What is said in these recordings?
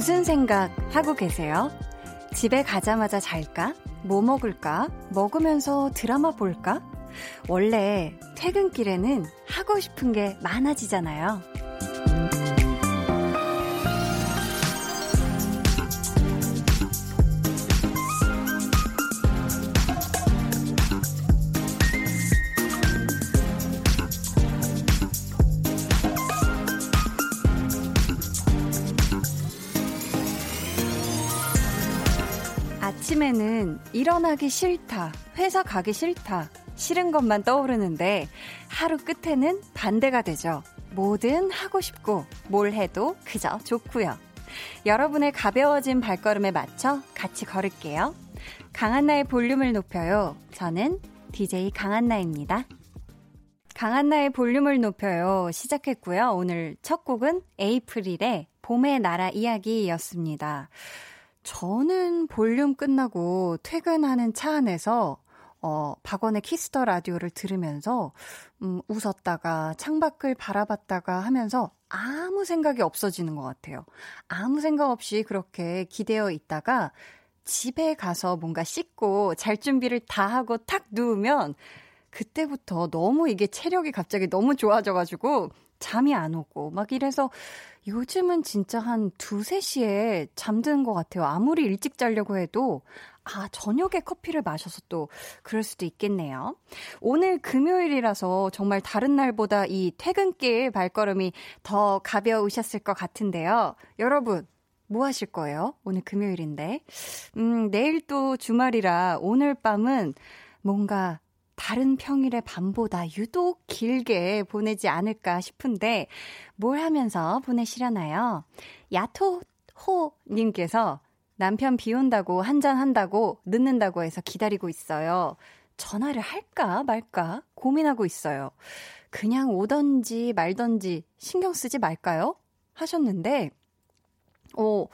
무슨 생각 하고 계세요? 집에 가자마자 잘까? 뭐 먹을까? 먹으면서 드라마 볼까? 원래 퇴근길에는 하고 싶은 게 많아지잖아요. 일어나기 싫다, 회사 가기 싫다, 싫은 것만 떠오르는데 하루 끝에는 반대가 되죠. 뭐든 하고 싶고 뭘 해도 그저 좋고요. 여러분의 가벼워진 발걸음에 맞춰 같이 걸을게요. 강한나의 볼륨을 높여요. 저는 DJ 강한나입니다. 강한나의 볼륨을 높여요. 시작했고요. 오늘 첫 곡은 에이프릴의 봄의 나라 이야기였습니다. 저는 볼륨 끝나고 퇴근하는 차 안에서 어, 박원의 Kiss the Radio를 들으면서 음, 웃었다가 창밖을 바라봤다가 하면서 아무 생각이 없어지는 것 같아요. 아무 생각 없이 그렇게 기대어 있다가 집에 가서 뭔가 씻고 잘 준비를 다 하고 탁 누우면 그때부터 너무 이게 체력이 갑자기 너무 좋아져가지고 잠이 안 오고 막 이래서 요즘은 진짜 한 두세 시에 잠드는 것 같아요. 아무리 일찍 자려고 해도 아, 저녁에 커피를 마셔서 또 그럴 수도 있겠네요. 오늘 금요일이라서 정말 다른 날보다 이 퇴근길 발걸음이 더 가벼우셨을 것 같은데요. 여러분, 뭐 하실 거예요? 오늘 금요일인데. 음, 내일 또 주말이라 오늘 밤은 뭔가 다른 평일의 밤보다 유독 길게 보내지 않을까 싶은데 뭘 하면서 보내시려나요? 야토호 님께서 남편 비 온다고 한잔 한다고 늦는다고 해서 기다리고 있어요. 전화를 할까 말까 고민하고 있어요. 그냥 오던지 말던지 신경 쓰지 말까요? 하셨는데, 어,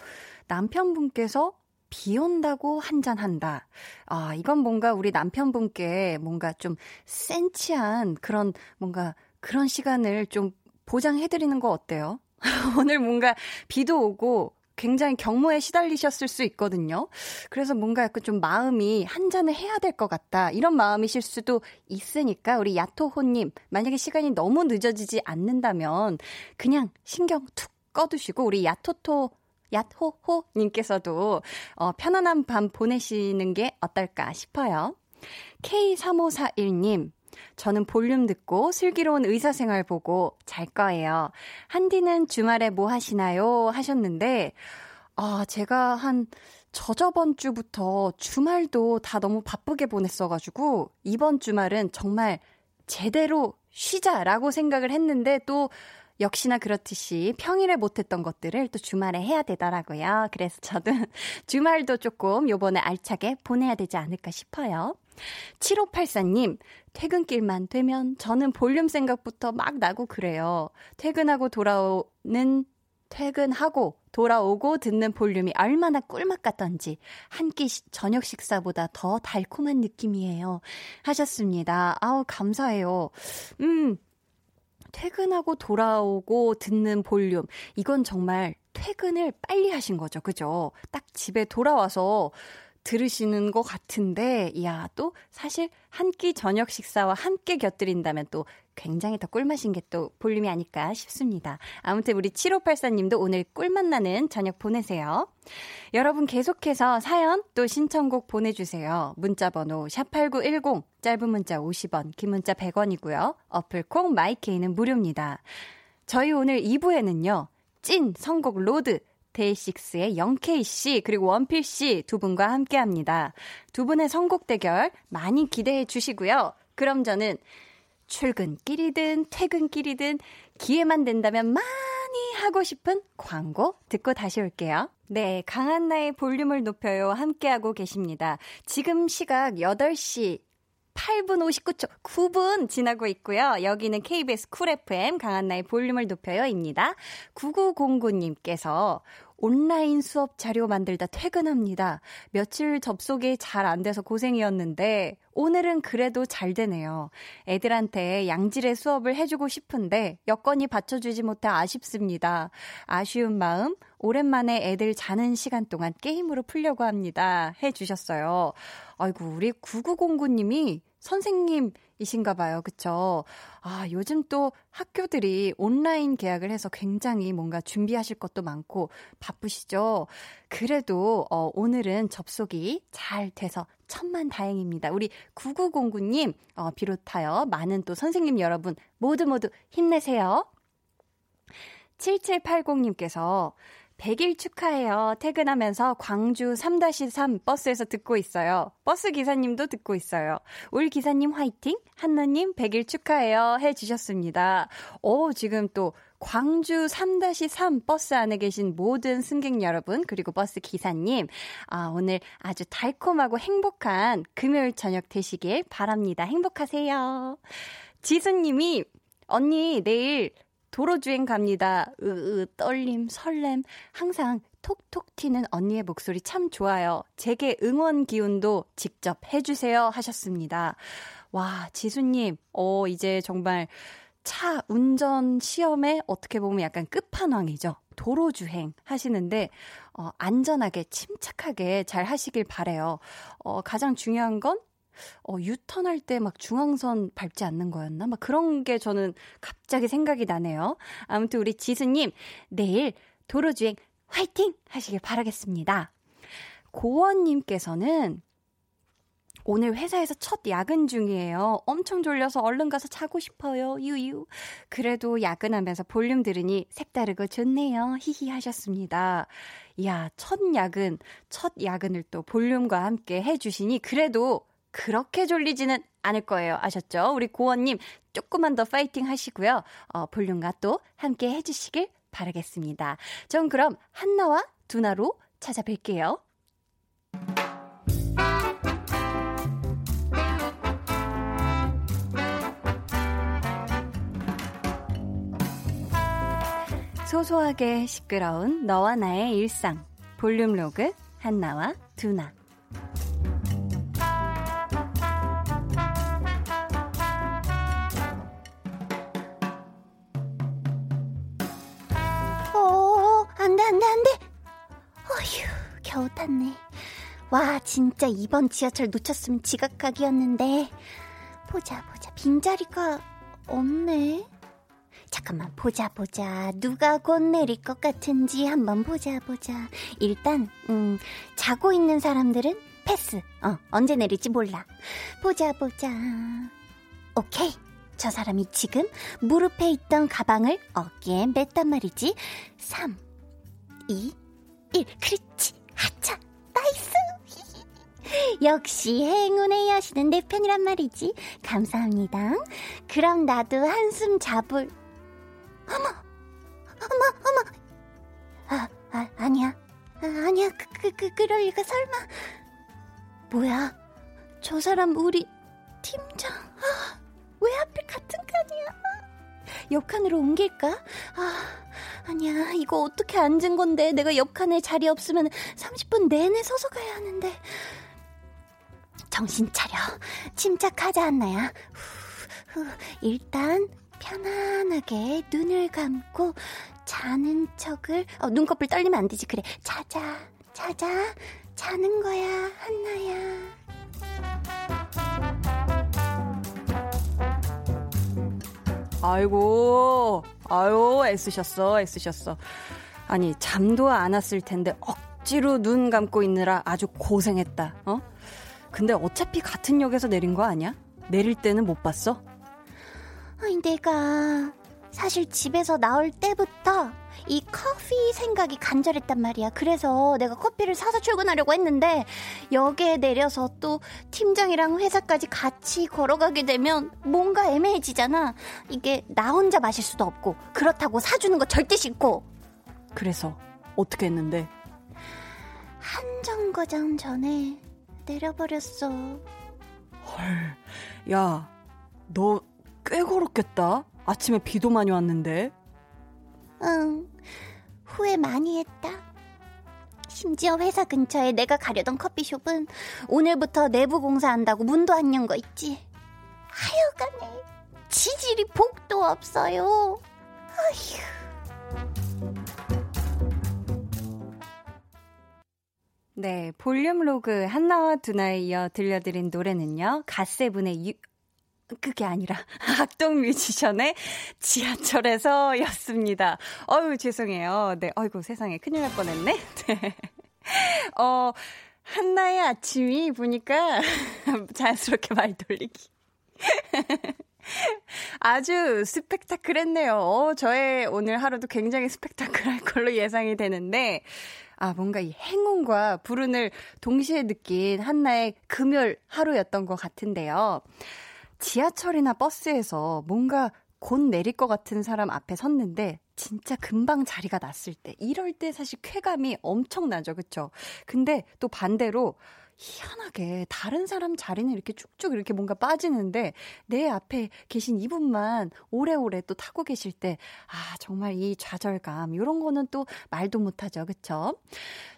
남편분께서 비 온다고 한잔 한다. 아, 이건 뭔가 우리 남편분께 뭔가 좀 센치한 그런 뭔가 그런 시간을 좀 보장해드리는 거 어때요? 오늘 뭔가 비도 오고 굉장히 경무에 시달리셨을 수 있거든요. 그래서 뭔가 약간 좀 마음이 한 잔을 해야 될 것 같다. 이런 마음이실 수도 있으니까 우리 야토호님, 만약에 시간이 너무 늦어지지 않는다면 그냥 신경 툭 꺼두시고 우리 야토토 얏호호님께서도 어, 편안한 밤 보내시는 게 어떨까 싶어요. K3541님, 저는 볼륨 듣고 슬기로운 의사생활 보고 잘 거예요. 한디는 주말에 뭐 하시나요? 하셨는데, 아, 제가 한 저저번 주부터 주말도 다 너무 바쁘게 보냈어가지고, 이번 주말은 정말 제대로 쉬자라고 생각을 했는데, 또 역시나 그렇듯이 평일에 못했던 것들을 또 주말에 해야 되더라고요. 그래서 저도 주말도 조금 요번에 알차게 보내야 되지 않을까 싶어요. 7584님, 퇴근길만 되면 저는 볼륨 생각부터 막 나고 그래요. 퇴근하고 돌아오는, 퇴근하고 돌아오고 듣는 볼륨이 얼마나 꿀맛 같던지 한 끼 저녁 식사보다 더 달콤한 느낌이에요. 하셨습니다. 아우, 감사해요. 음, 퇴근하고 돌아오고 듣는 볼륨. 이건 정말 퇴근을 빨리 하신 거죠. 그죠? 딱 집에 돌아와서 들으시는 것 같은데, 이야, 또 사실 한 끼 저녁 식사와 함께 곁들인다면 또 굉장히 더 꿀맛인 게 또 볼륨이 아닐까 싶습니다. 아무튼 우리 7584님도 오늘 꿀맛 나는 저녁 보내세요. 여러분 계속해서 사연 또 신청곡 보내주세요. 문자번호 샵8910, 짧은 문자 50원, 긴 문자 100원이고요. 어플콩 마이케이는 무료입니다. 저희 오늘 2부에는요, 찐 선곡 road, 데이식스의 영케이씨, 그리고 원필씨 두 분과 함께 합니다. 두 분의 선곡 대결 많이 기대해 주시고요. 그럼 저는 출근길이든 퇴근길이든 기회만 된다면 많이 하고 싶은 광고 듣고 다시 올게요. 네, 강한나의 볼륨을 높여요. 함께하고 계십니다. 지금 시각 8시 8분 59초, 9분 지나고 있고요. 여기는 KBS 쿨 FM 강한나의 볼륨을 높여요입니다. 9909님께서 온라인 수업 자료 만들다 퇴근합니다. 며칠 접속이 잘 안 돼서 고생이었는데 오늘은 그래도 잘 되네요. 애들한테 양질의 수업을 해주고 싶은데 여건이 받쳐주지 못해 아쉽습니다. 아쉬운 마음 오랜만에 애들 자는 시간 동안 게임으로 풀려고 합니다. 해주셨어요. 아이고 우리 9909님이 선생님이신가 봐요. 그쵸? 아, 요즘 또 학교들이 온라인 계약을 해서 굉장히 뭔가 준비하실 것도 많고 바쁘시죠? 그래도, 어, 오늘은 접속이 잘 돼서 천만 다행입니다. 우리 9909님, 어, 비롯하여 많은 또 선생님 여러분 모두 모두 힘내세요. 7780님께서 100일 축하해요. 퇴근하면서 광주 3-3 버스에서 듣고 있어요. 버스 기사님도 듣고 있어요. 올 기사님 화이팅! 한나님 100일 축하해요. 해 주셨습니다. 오, 지금 또 광주 3-3 버스 안에 계신 모든 승객 여러분, 그리고 버스 기사님, 아, 오늘 아주 달콤하고 행복한 금요일 저녁 되시길 바랍니다. 행복하세요. 지수님이, 언니, 내일 도로주행 갑니다. 으으, 떨림, 설렘. 항상 톡톡 튀는 언니의 목소리 참 좋아요. 제게 응원 기운도 직접 해주세요. 하셨습니다. 와, 지수님, 어, 이제 정말 차 운전 시험에 어떻게 보면 약간 끝판왕이죠. 도로주행 하시는데, 어, 안전하게, 침착하게 잘 하시길 바래요. 어, 가장 중요한 건 어, 유턴할 때 막 중앙선 밟지 않는 거였나? 막 그런 게 저는 갑자기 생각이 나네요. 아무튼 우리 지수님, 내일 도로주행 화이팅! 하시길 바라겠습니다. 고원님께서는 오늘 회사에서 첫 야근 중이에요. 엄청 졸려서 얼른 가서 자고 싶어요. 유유. 그래도 야근하면서 볼륨 들으니 색다르고 좋네요. 히히 하셨습니다. 이야, 첫 야근, 첫 야근을 또 볼륨과 함께 해주시니 그래도 그렇게 졸리지는 않을 거예요. 아셨죠? 우리 고원님 조금만 더 파이팅 하시고요. 어, 볼륨과 또 함께 해주시길 바라겠습니다. 전 그럼 한나와 두나로 찾아뵐게요. 소소하게 시끄러운 너와 나의 일상 볼륨 로그 한나와 두나 안 돼, 안 돼. 어휴, 겨우 탔네. 와, 진짜 이번 지하철 놓쳤으면 지각하기였는데. 보자, 보자. 빈자리가 없네. 잠깐만, 보자, 보자. 누가 곧 내릴 것 같은지 한번 보자, 보자. 일단, 음, 자고 있는 사람들은 패스. 어, 언제 내릴지 몰라. 보자, 보자. 오케이. 저 사람이 지금 무릎에 있던 가방을 어깨에 맸단 말이지. 3, 2, 1. 그렇지. 하차. Nice. 역시 행운의 여신은 내 편이란 말이지. 감사합니다. 그럼 나도 한숨 자 볼. 어머, 어머, 어머. 아, 아 아니야. 아, 아니야. 그, 그, 그, 그럴 리가 설마. 뭐야? 저 사람 우리 팀장. 아, 왜 하필 같은 칸이야? 옆칸으로 옮길까? 아, 아니야. 이거 어떻게 앉은 건데. 내가 옆칸에 자리 없으면 30분 내내 서서 가야 하는데. 정신 차려. 침착하자, 안나야. 후, 후, 일단 편안하게 눈을 감고 자는 척을 어, 눈꺼풀 떨리면 안 되지. 그래. 자자. 자자. 자는 거야, 한나야. 아이고, 아유, 애쓰셨어, 애쓰셨어. 아니, 잠도 안 왔을 텐데 억지로 눈 감고 있느라 아주 고생했다, 어? 근데 어차피 같은 역에서 내린 거 아니야? 내릴 때는 못 봤어? 아니, 내가 사실 집에서 나올 때부터 이 커피 생각이 간절했단 말이야. 그래서 내가 커피를 사서 출근하려고 했는데 역에 내려서 또 팀장이랑 회사까지 같이 걸어가게 되면 뭔가 애매해지잖아. 이게 나 혼자 마실 수도 없고 그렇다고 사주는 거 절대 싫고. 그래서 어떻게 했는데? 한 정거장 전에 내려버렸어. 헐, 야, 너 꽤 걸었겠다. 아침에 비도 많이 왔는데. 응, 후회 많이 했다. 심지어 회사 근처에 내가 가려던 커피숍은 오늘부터 내부 공사한다고 문도 안 연 거 있지. 하여간에 지지리 복도 없어요. 아휴. 네, 볼륨 로그 한나와 두나에 이어 들려드린 노래는요. 갓세븐의 You, 그게 아니라 악동 뮤지션의 지하철에서 였습니다. 어유 죄송해요. 네, 어이구 세상에 큰일 날 뻔했네. 네. 어, 한나의 아침이 보니까 자연스럽게 말 돌리기. 아주 스펙타클했네요. 어, 저의 오늘 하루도 굉장히 스펙타클할 걸로 예상이 되는데, 아, 뭔가 이 행운과 불운을 동시에 느낀 한나의 금요일 하루였던 것 같은데요. 지하철이나 버스에서 뭔가 곧 내릴 것 같은 사람 앞에 섰는데 진짜 금방 자리가 났을 때 이럴 때 사실 쾌감이 엄청나죠. 그쵸? 근데 또 반대로 희한하게 다른 사람 자리는 이렇게 쭉쭉 이렇게 뭔가 빠지는데 내 앞에 계신 이분만 오래오래 또 타고 계실 때 아, 정말 이 좌절감 이런 거는 또 말도 못 하죠. 그쵸?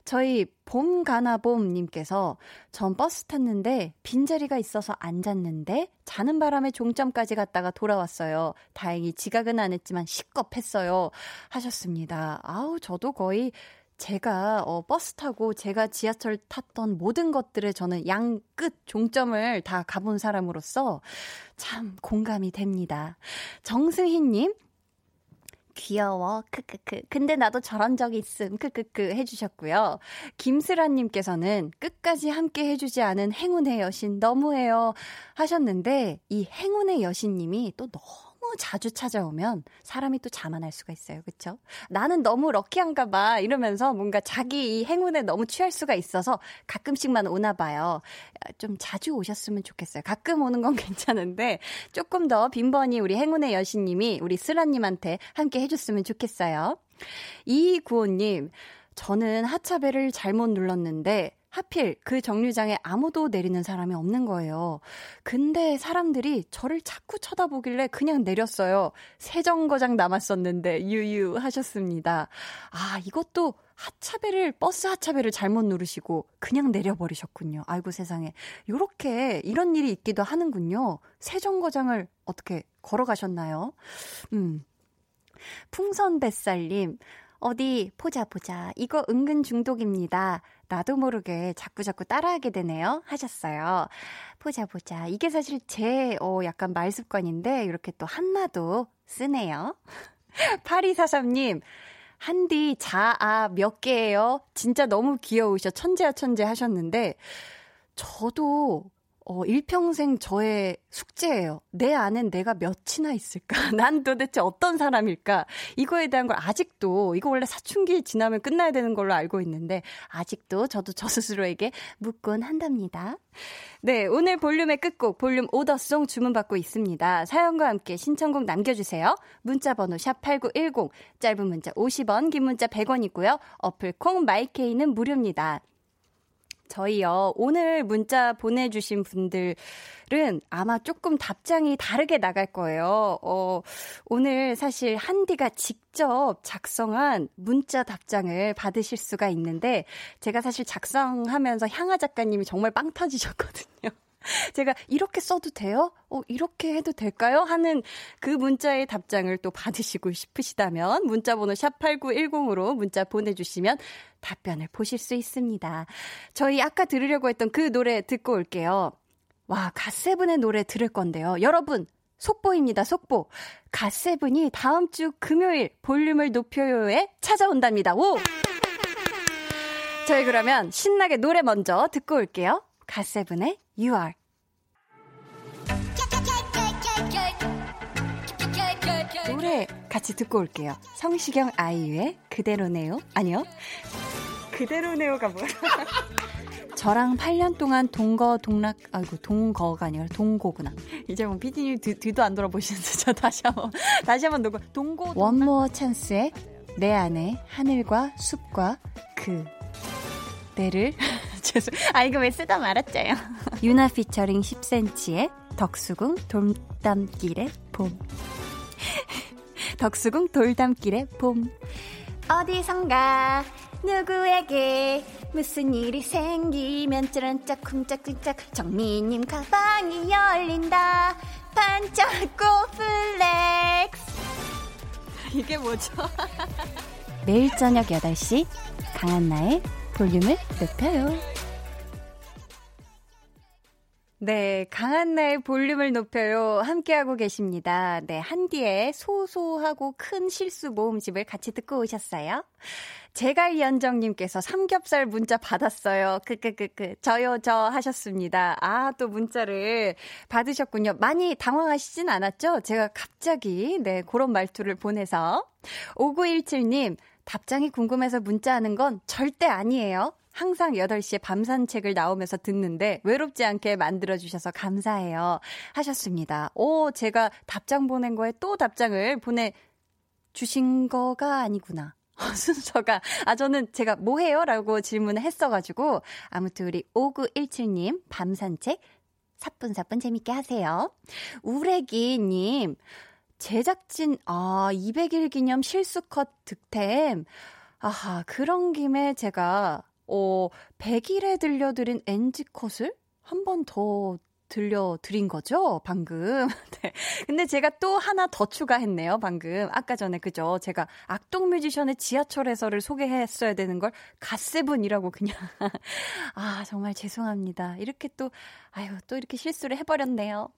저희 봄 가나 봄 님께서 전 버스 탔는데 빈자리가 있어서 앉았는데 자는 바람에 종점까지 갔다가 돌아왔어요. 다행히 지각은 안 했지만 시겁했어요. 하셨습니다. 아우, 저도 거의 제가 어, 버스 타고 제가 지하철 탔던 모든 것들을 저는 양 끝 종점을 다 가본 사람으로서 참 공감이 됩니다. 정승희님, 귀여워. 크크크. 근데 나도 저런 적이 있음. 크크크 해주셨고요. 김슬아님께서는 끝까지 함께 해주지 않은 행운의 여신 너무해요. 하셨는데, 이 행운의 여신님이 또 너무 너무 자주 찾아오면 사람이 또 자만할 수가 있어요. 그쵸? 나는 너무 럭키한가 봐. 이러면서 뭔가 자기 이 행운에 너무 취할 수가 있어서 가끔씩만 오나 봐요. 좀 자주 오셨으면 좋겠어요. 가끔 오는 건 괜찮은데 조금 더 빈번히 우리 행운의 여신님이 우리 쓰라 님한테 함께 해 줬으면 좋겠어요. 이구호님, 저는 하차벨을 잘못 눌렀는데 하필 그 정류장에 아무도 내리는 사람이 없는 거예요. 근데 사람들이 저를 자꾸 쳐다보길래 그냥 내렸어요. 세 정거장 남았었는데 유유 하셨습니다. 아, 이것도 하차배를 버스 하차배를 잘못 누르시고 그냥 내려버리셨군요. 아이고 세상에. 요렇게 이런 일이 있기도 하는군요. 세 정거장을 어떻게 걸어가셨나요? 음. 풍선 뱃살님 어디 보자 보자. 이거 은근 중독입니다. 나도 모르게 자꾸자꾸 따라하게 되네요. 하셨어요. 보자 보자. 이게 사실 제 어, 약간 말 습관인데 이렇게 또 한나도 쓰네요. 8243님. 한디 자아 몇 개예요? 진짜 너무 귀여우셔. 천재야 천재 하셨는데 저도 어, 일평생 저의 숙제예요. 내 안엔 내가 몇이나 있을까? 난 도대체 어떤 사람일까? 이거에 대한 걸 아직도, 이거 원래 사춘기 지나면 끝나야 되는 걸로 알고 있는데, 아직도 저도 저 스스로에게 묻곤 한답니다. 네, 오늘 볼륨의 끝곡, 볼륨 오더송 주문받고 있습니다. 사연과 함께 신청곡 남겨주세요. 문자번호 샵8910, 짧은 문자 50원, 긴 문자 100원이고요. 어플 콩 마이케이는 무료입니다. 저희요, 오늘 문자 보내주신 분들은 아마 조금 답장이 다르게 나갈 거예요. 어, 오늘 사실 한디가 직접 작성한 문자 답장을 받으실 수가 있는데, 제가 사실 작성하면서 향아 작가님이 정말 빵 터지셨거든요. 제가 이렇게 써도 돼요? 어, 이렇게 해도 될까요? 하는 그 문자의 답장을 또 받으시고 싶으시다면 문자번호 샵8910으로 문자 보내주시면 답변을 보실 수 있습니다. 저희 아까 들으려고 했던 그 노래 듣고 올게요. 와, 갓세븐의 노래 들을 건데요. 여러분, 속보입니다, 속보. 갓세븐이 다음 주 금요일 볼륨을 높여요에 찾아온답니다. 오! 저희 그러면 신나게 노래 먼저 듣고 올게요. 갓세븐의 You Are. 노래 같이 듣고 올게요. 성시경 아이유의 그대로네요. 아니요. 그대로네요가 뭐야? 저랑 8년 동안 동거 동락 아이고 동거가 아니라 동고구나. 이제 뭐 피디님 뒤, 뒤도 안 돌아보시는데 저 다시 한번 다시 한번 누구 동고 원모어 찬스의 내 안에 하늘과 숲과 그 내를 죄송. 아, 이거 왜 쓰다 말았죠요? 유나 피처링 10cm의 덕수궁 돌담길의 봄. 덕수궁 돌담길의 봄. 어디선가 누구에게 무슨 일이 생기면 쩌른짝 쿵짝쿵짝 정민님 가방이 열린다 반짝고 flex 이게 뭐죠? 매일 저녁 8시 강한나의 볼륨을 높여요 네, 강한나의 볼륨을 높여요. 함께하고 계십니다. 네, 한디의 소소하고 큰 실수 모음집을 같이 듣고 오셨어요. 제갈연정님께서 삼겹살 문자 받았어요. 크크크크. 저요, 저 하셨습니다. 아, 또 문자를 받으셨군요. 많이 당황하시진 않았죠? 제가 갑자기, 네, 그런 말투를 보내서. 5917님, 답장이 궁금해서 문자하는 건 절대 아니에요. 항상 8시에 밤 산책을 나오면서 듣는데 외롭지 않게 만들어주셔서 감사해요. 하셨습니다. 오, 제가 답장 보낸 거에 또 답장을 보내주신 거가 아니구나. 순서가, 아, 저는 제가 뭐 해요? 라고 질문을 했어가지고, 아무튼 우리 5917님, 밤 산책, 사뿐사뿐 재밌게 하세요. 우레기님, 제작진, 아, 200일 기념 실수컷 득템. 아하, 그런 김에 제가, 어, 100일에 들려드린 NG컷을 한 번 더 들려드린 거죠, 방금. 네. 근데 제가 또 하나 더 추가했네요, 방금. 아까 전에, 그죠? 제가 악동 뮤지션의 지하철에서를 소개했어야 되는 걸 갓세븐이라고 그냥. 아, 정말 죄송합니다. 이렇게 또, 아유, 또 이렇게 실수를 해버렸네요.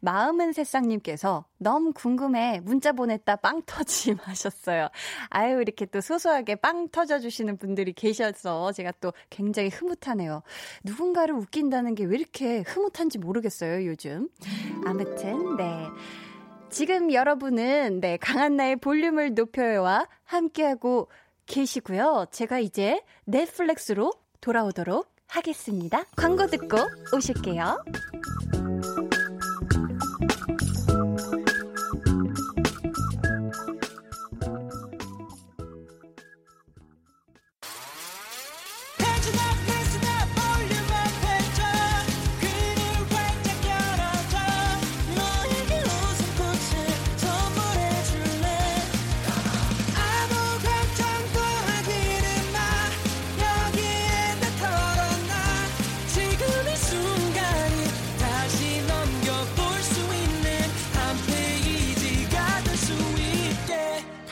마음은 새싹님께서 너무 궁금해. 문자 보냈다 빵 터짐 하셨어요. 아유, 이렇게 또 소소하게 빵 터져주시는 분들이 계셔서 제가 또 굉장히 흐뭇하네요. 누군가를 웃긴다는 게 왜 이렇게 흐뭇한지 모르겠어요, 요즘. 아무튼, 네. 지금 여러분은, 네, 강한나의 볼륨을 높여요와 함께하고 계시고요. 제가 이제 넷플릭스로 돌아오도록 하겠습니다. 광고 듣고 오실게요.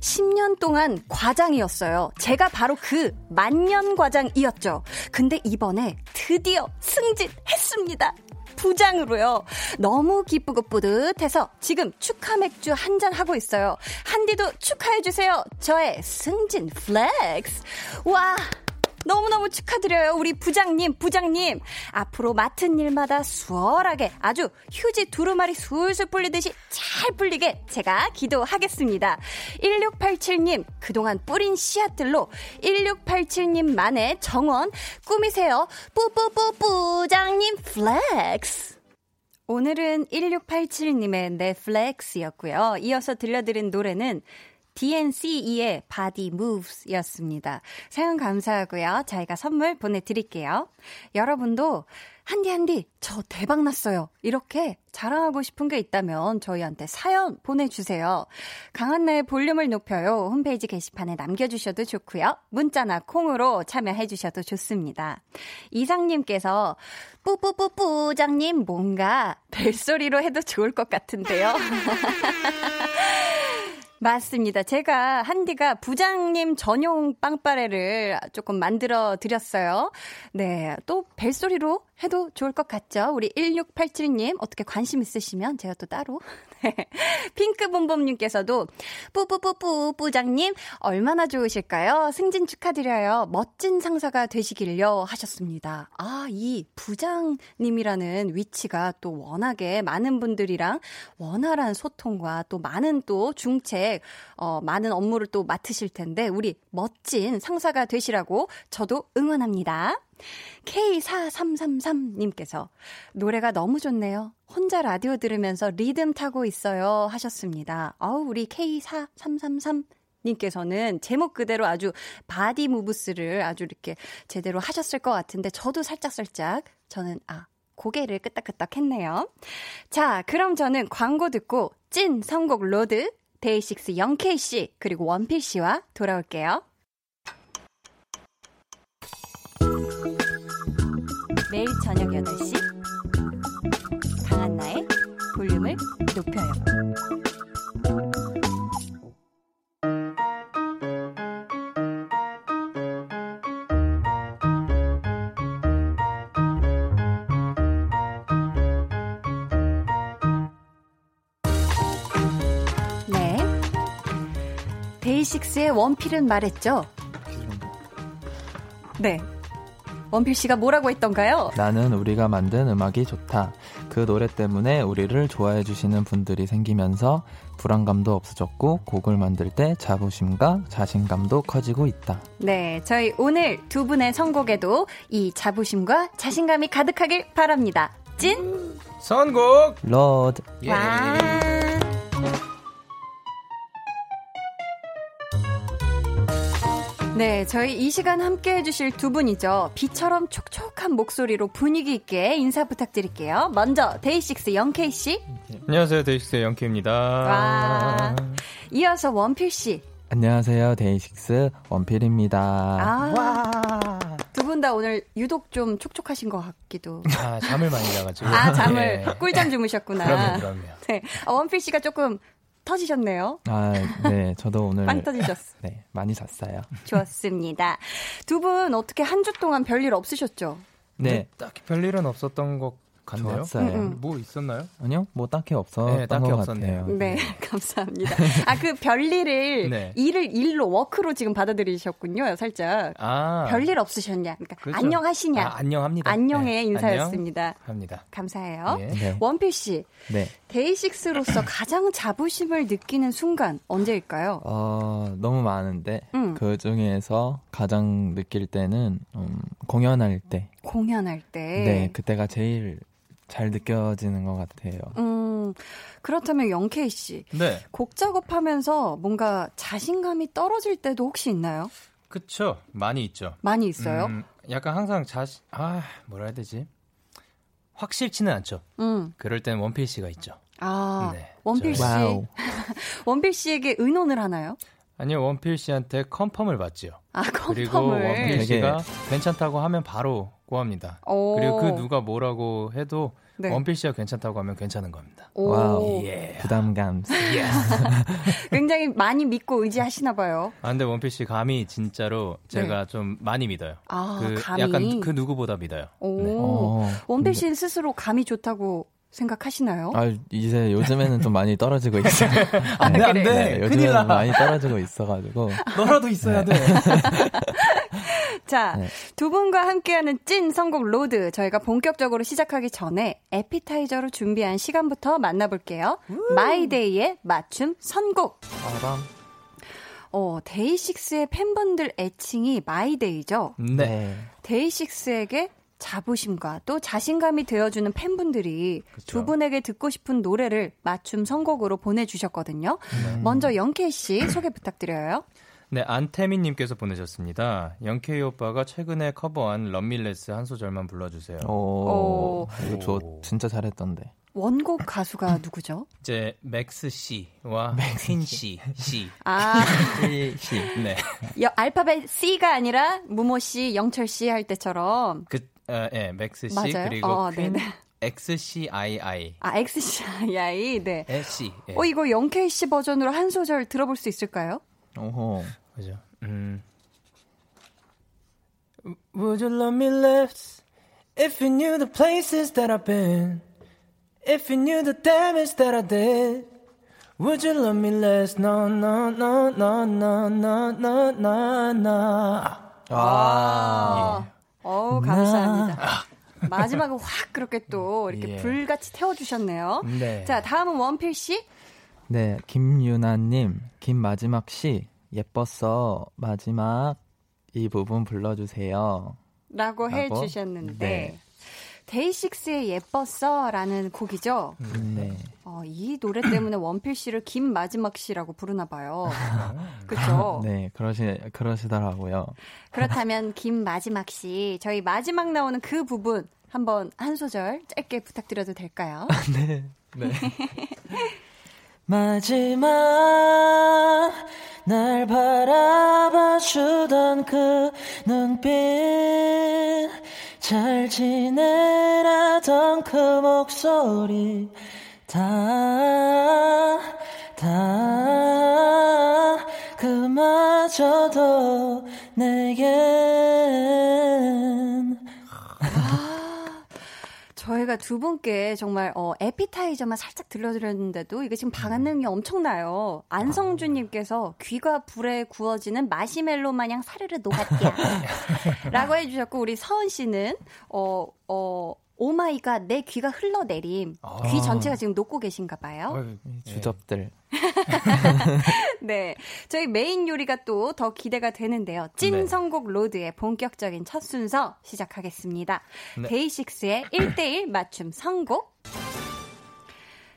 10년 동안 과장이었어요. 제가 바로 그 만년 과장이었죠. 근데 이번에 드디어 승진했습니다. 부장으로요. 너무 기쁘고 뿌듯해서 지금 축하 맥주 한 잔 하고 있어요. 한디도 축하해주세요. 저의 승진 flex. 와! 너무너무 축하드려요. 우리 부장님, 부장님. 앞으로 맡은 일마다 수월하게 아주 휴지 두루마리 술술 풀리듯이 잘 풀리게 제가 기도하겠습니다. 1687님, 그동안 뿌린 씨앗들로 1687님만의 정원 꾸미세요. 뿌뿌뿌 부장님 flex. 오늘은 1687님의 넷플렉스였고요. 이어서 들려드린 노래는 DNCE의 Body Moves 였습니다. 사연 감사하고요. 저희가 선물 보내드릴게요. 여러분도 한디 한디 저 대박 났어요. 이렇게 자랑하고 싶은 게 있다면 저희한테 사연 보내주세요. 강한나의 볼륨을 높여요. 홈페이지 게시판에 남겨주셔도 좋고요. 문자나 콩으로 참여해주셔도 좋습니다. 이상님께서 뿌뿌뿌뿌장님 뭔가 벨소리로 해도 좋을 것 같은데요. 맞습니다. 제가 한디가 부장님 전용 빵빠레를 조금 만들어 드렸어요. 네. 또 벨소리로 해도 좋을 것 같죠? 우리 1687님 어떻게 관심 있으시면 제가 또 따로 핑크봄봄님께서도 뿌뿌뿌뿌 부장님 얼마나 좋으실까요? 승진 축하드려요. 멋진 상사가 되시길요 하셨습니다. 아, 이 부장님이라는 위치가 또 워낙에 많은 분들이랑 원활한 소통과 또 많은 또 중책, 어, 많은 업무를 또 맡으실 텐데 우리 멋진 상사가 되시라고 저도 응원합니다. K4333님께서 노래가 너무 좋네요. 혼자 라디오 들으면서 리듬 타고 있어요. 하셨습니다. 아우, 우리 K4333 님께서는 제목 그대로 아주 Body Moves를 아주 이렇게 제대로 하셨을 것 같은데 저도 살짝살짝 저는 아 고개를 끄덕끄덕 했네요. 자, 그럼 저는 광고 듣고 찐 선곡 road 데이식스 영케이 씨 그리고 원필 씨와 돌아올게요. 매일 저녁 8시 강한나의 볼륨을 높여요. 네. 데이식스의 원필은 말했죠? 네. 원필 씨가 뭐라고 했던가요? 나는 우리가 만든 음악이 좋다. 그 노래 때문에 우리를 좋아해 주시는 분들이 생기면서 불안감도 없어졌고 곡을 만들 때 자부심과 자신감도 커지고 있다. 네, 저희 오늘 두 분의 선곡에도 이 자부심과 자신감이 가득하길 바랍니다. 찐 선곡 road 예. 네, 저희 이 시간 함께 해주실 두 분이죠. 비처럼 촉촉한 목소리로 분위기 있게 인사 부탁드릴게요. 먼저 데이식스 영케이 씨, 안녕하세요 데이식스의 영케입니다. 와. 이어서 원필 씨. 안녕하세요. 데이식스 원필입니다. 아, 두분다 오늘 유독 좀 촉촉하신 것 같기도. 아 잠을 많이 자가지고 아, 잠을 예. 꿀잠 주무셨구나. 그럼요 그럼요. 네, 아, 원필 씨가 조금 터지셨네요. 아, 네. 저도 오늘 빵 터지셨어. 네, 많이 잤어요. 좋습니다. 두 분 어떻게 한 주 동안 별일 없으셨죠? 네. 딱히 별일은 없었던 것 같네요. 좋았어요. 음, 음. 뭐 있었나요? 아니요. 뭐 딱히 없었던 네, 딱히 것 없었네요. 같아요. 네, 감사합니다. 아, 그 별일을 네. 일을 일로 워크로 지금 받아들이셨군요, 살짝. 아 별일 없으셨냐? 그러니까 그렇죠. 안녕하시냐? 아, 안녕합니다. 안녕의 네, 인사였습니다. 안녕 합니다. 감사해요. 예. 네. 원필 씨, 네. 데이식스로서 가장 자부심을 느끼는 순간 언제일까요? 어, 너무 많은데 음. 그 중에서 가장 느낄 때는 음, 공연할 때. 공연할 때. 네, 그때가 제일 잘 느껴지는 것 같아요. 음, 그렇다면 영케이 씨, 네, 곡 작업하면서 뭔가 자신감이 떨어질 때도 혹시 있나요? 그쵸. 많이 있죠. 많이 있어요? 음, 약간 항상 자신 아 뭐라 해야 되지? 확실치는 않죠. 음. 그럴 땐 원필 씨가 있죠. 아, 네, 원필 씨. 원필 씨에게 의논을 하나요? 아니요 원필 씨한테 confirm을 받지요. 아, 그리고 confirm을. 원필 되게- 씨가 괜찮다고 하면 바로 go합니다. 오. 그리고 그 누가 뭐라고 해도 네. 원필 씨가 괜찮다고 하면 괜찮은 겁니다. 오. wow. 예. 부담감. 굉장히 많이 믿고 의지하시나 봐요. 아 근데 원필 씨 감이 진짜로 제가 좀 많이 믿어요. 네. 아, 그 감이. 약간 그 누구보다 믿어요. 오. 네. 어, 원필 씨 스스로 감이 좋다고 생각하시나요? 아, 이제 요즘에는 좀 많이 떨어지고 있어요. 아, 네, 그래. 네, 요즘에는 많이 떨어지고 있어가지고. 너라도 있어야 돼. 자, 네. 두 분과 함께하는 찐 선곡 road 저희가 본격적으로 시작하기 전에 에피타이저로 준비한 시간부터 만나볼게요. 마이데이의 맞춤 선곡. 바람. 어, 데이식스의 팬분들 애칭이 마이데이죠. 네. 데이식스에게 자부심과 또 자신감이 되어주는 팬분들이 두 분에게 듣고 싶은 노래를 맞춤 선곡으로 보내주셨거든요. 먼저 영케이 씨 소개 부탁드려요. 네, 안태민님께서 보내셨습니다. 영케이 오빠가 최근에 커버한 Love Me Less 한 소절만 불러주세요. 오, 오. 이거 저 진짜 잘했던데. 원곡 가수가 누구죠? 이제 맥스 씨와 퀸 씨, 씨. 아, 시. 네, 여- 알파벳 C가 아니라 무모 씨, 영철 씨 할 때처럼. 그, 어, 예, 맥스 씨 맞아요? 그리고 어, 퀸 네네. X C I I 아, XCI, 네. 에 씨. 예. 어, 이거 영케이 씨 버전으로 한 소절 들어볼 수 있을까요? 오호. 그죠? 음. Would you love me less if you knew the places that I've been? If you knew the damage that I did, would you love me less? No, no, no, no, no, no, no, no, no. 아, 어우, 감사합니다. 마지막에 확 그렇게 또 이렇게 예. 불같이 태워주셨네요. 네. 자, 다음은 원필 씨. 네, 김유나님, 김 마지막 씨, 예뻤어. 마지막 이 부분 불러주세요. 라고 해 라고? 주셨는데 네. 데이식스의 예뻤어 라는 곡이죠. 네. 어, 이 노래 때문에 원필 씨를 김 마지막 씨라고 부르나 봐요. 그렇죠? 네, 그러시, 그러시더라고요. 그렇다면 김 마지막 씨, 저희 마지막 나오는 그 부분 한번 한 소절 짧게 부탁드려도 될까요? 네. 네. 마지막 날 바라봐 주던 그 눈빛 잘 지내라던 그 목소리. 다, 다 그마저도 내겐 저희가 두 분께 정말 어, 에피타이저만 살짝 들려드렸는데도 이게 지금 반응이 엄청나요. 안성준님께서 귀가 불에 구워지는 마시멜로 마냥 사르르 녹았야. 라고 해주셨고, 우리 서은 씨는, 어, 어, oh my god, 내 귀가 흘러내림. 귀 전체가 지금 녹고 계신가 봐요. 주접들 네. 저희 메인 요리가 또 더 기대가 되는데요. 찐 네. 선곡 road의 본격적인 첫 순서 시작하겠습니다. 네. 데이식스의 1대1 맞춤 선곡.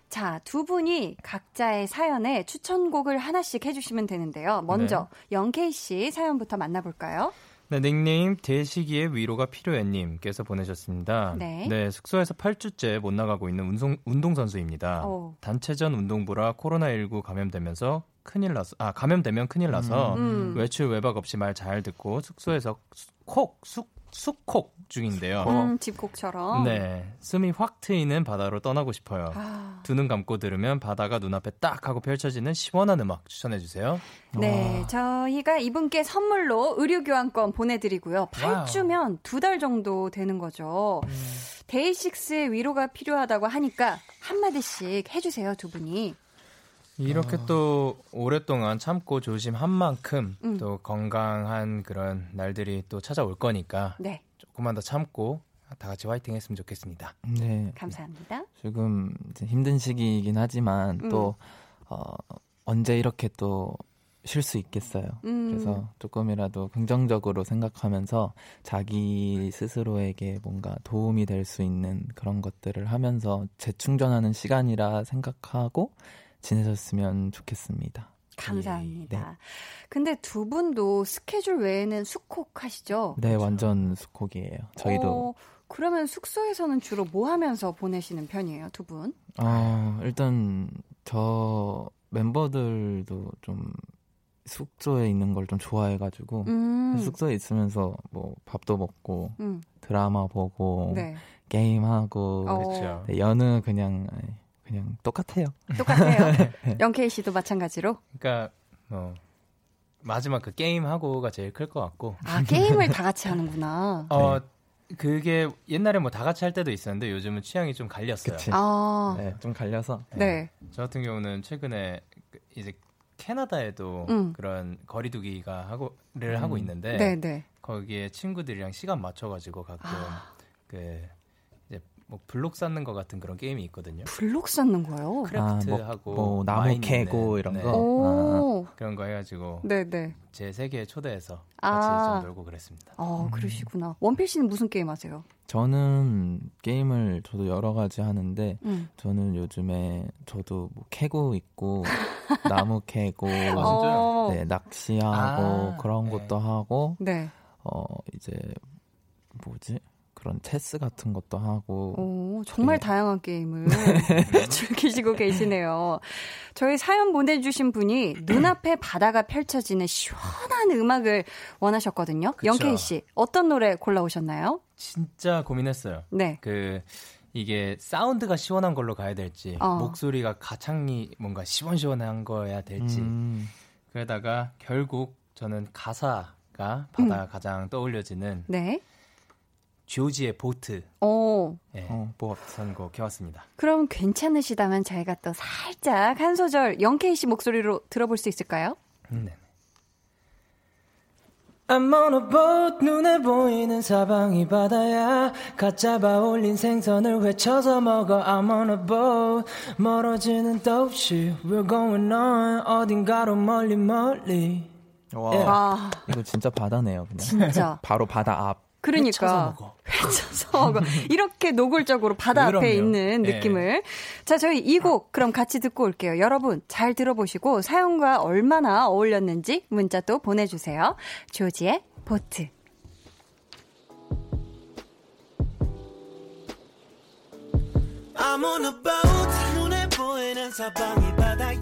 자, 두 분이 각자의 사연에 추천곡을 하나씩 해주시면 되는데요. 먼저, 영케이 씨 사연부터 만나볼까요? 네, 닉네임 대시기의 위로가 필요해님께서 보내셨습니다. 네. 숙소에서 8주째 못 나가고 있는 운동, 운동선수입니다. 오. 단체전 운동부라 코로나19 감염되면서 큰일 나서, 아, 감염되면 큰일 나서 음. 외출 외박 없이 말 잘 듣고 숙소에서 수- 콕, 숙, 숙콕 중인데요. 음, 집곡처럼. 네. 숨이 확 트이는 바다로 떠나고 싶어요. 아, 두눈 감고 들으면 바다가 눈앞에 딱 하고 펼쳐지는 시원한 음악 추천해 주세요. 네, 저희가 이분께 선물로 의류 교환권 보내 드리고요. 8주면 두 달 정도 되는 거죠. 데이식스의 위로가 필요하다고 하니까 한 마디씩 해 주세요, 두 분이. 이렇게 또 오랫동안 참고 조심한 만큼 음. 또 건강한 그런 날들이 또 찾아올 거니까 네, 조금만 더 참고 다 같이 화이팅 했으면 좋겠습니다. 네. 감사합니다. 지금 힘든 시기이긴 하지만 음. 또 어, 언제 이렇게 또 쉴 수 있겠어요. 음. 그래서 조금이라도 긍정적으로 생각하면서 자기 스스로에게 뭔가 도움이 될 수 있는 그런 것들을 하면서 재충전하는 시간이라 생각하고 지내셨으면 좋겠습니다. 감사합니다. 네. 근데 두 분도 스케줄 외에는 숙콕 하시죠? 네, 완전 수콕이에요. 저희도 어, 그러면 숙소에서는 주로 뭐 하면서 보내시는 편이에요, 두 분? 어, 일단 저 멤버들도 좀 숙소에 있는 걸 좀 좋아해가지고 음, 숙소에 있으면서 뭐 밥도 먹고 음, 드라마 보고 네. 게임하고 어, 그렇죠. 네, 여느 그냥 그냥 똑같아요. 똑같아요. 네. 영케이 씨도 마찬가지로? 그러니까 뭐 마지막 그 게임 하고가 제일 클 것 같고. 아, 게임을 다 같이 하는구나. 어 그게 옛날에 뭐 다 같이 할 때도 있었는데 요즘은 취향이 좀 갈렸어요. 그치. 아, 네, 좀 갈려서 네. 저 같은 경우는 최근에 그 이제 캐나다에도 음. 그런 거리두기가 하고를 하고 있는데 네, 네. 거기에 친구들이랑 시간 맞춰가지고 가끔 아. 그 뭐 블록 쌓는 것 같은 그런 게임이 있거든요. 블록 쌓는 거요? 크래프트하고 뭐 나무 마인 캐고 이런 네, 거. 오, 그런 거 해가지고 네, 네. 제 세계에 초대해서 아. 같이 좀 놀고 그랬습니다. 어, 그러시구나. 원필 씨는 무슨 게임 하세요? 저는 게임을 저도 여러 가지 하는데 음. 저는 요즘에 저도 뭐 캐고 있고 나무 캐고 어, 네, 낚시하고 아, 그런 네. 것도 하고 네. 어 이제 뭐지 그런 체스 같은 것도 하고 오, 정말 네. 다양한 게임을 즐기시고 계시네요. 저희 사연 보내주신 분이 눈앞에 바다가 펼쳐지는 시원한 음악을 원하셨거든요. 그쵸. 영케이 씨, 어떤 노래 골라오셨나요? 진짜 고민했어요. 네. 그 이게 사운드가 시원한 걸로 가야 될지 어. 목소리가 가창이 뭔가 시원시원한 거야 될지 음, 그러다가 결국 저는 가사가 바다가 가장 떠올려지는 네. 조지의 보트. 오. 예, 어, 뭐 선곡 해왔습니다. 그럼 괜찮으시다면 저희가 또 살짝 한 소절 영케이 씨 목소리로 들어볼 수 있을까요? 음, 네. I'm on a boat 눈에 보이는 사방이 바다야 갓 잡아 올린 생선을 회쳐서 먹어 I'm on a boat 멀어지는 도 없이 We're going on 어딘가로 멀리 멀리 와 예. 아, 이거 진짜 바다네요. 그냥. 진짜. 바로 바다 앞. 그러니까 회쳐서 먹어. 회쳐서 먹어. 이렇게 노골적으로 바다 앞에 그럼요. 있는 예. 느낌을. 자, 저희 이 곡 그럼 같이 듣고 올게요. 여러분 잘 들어보시고 사연과 얼마나 어울렸는지 문자 또 보내주세요. 조지의 보트. I'm on a boat 눈에 보이는 사방이 바다야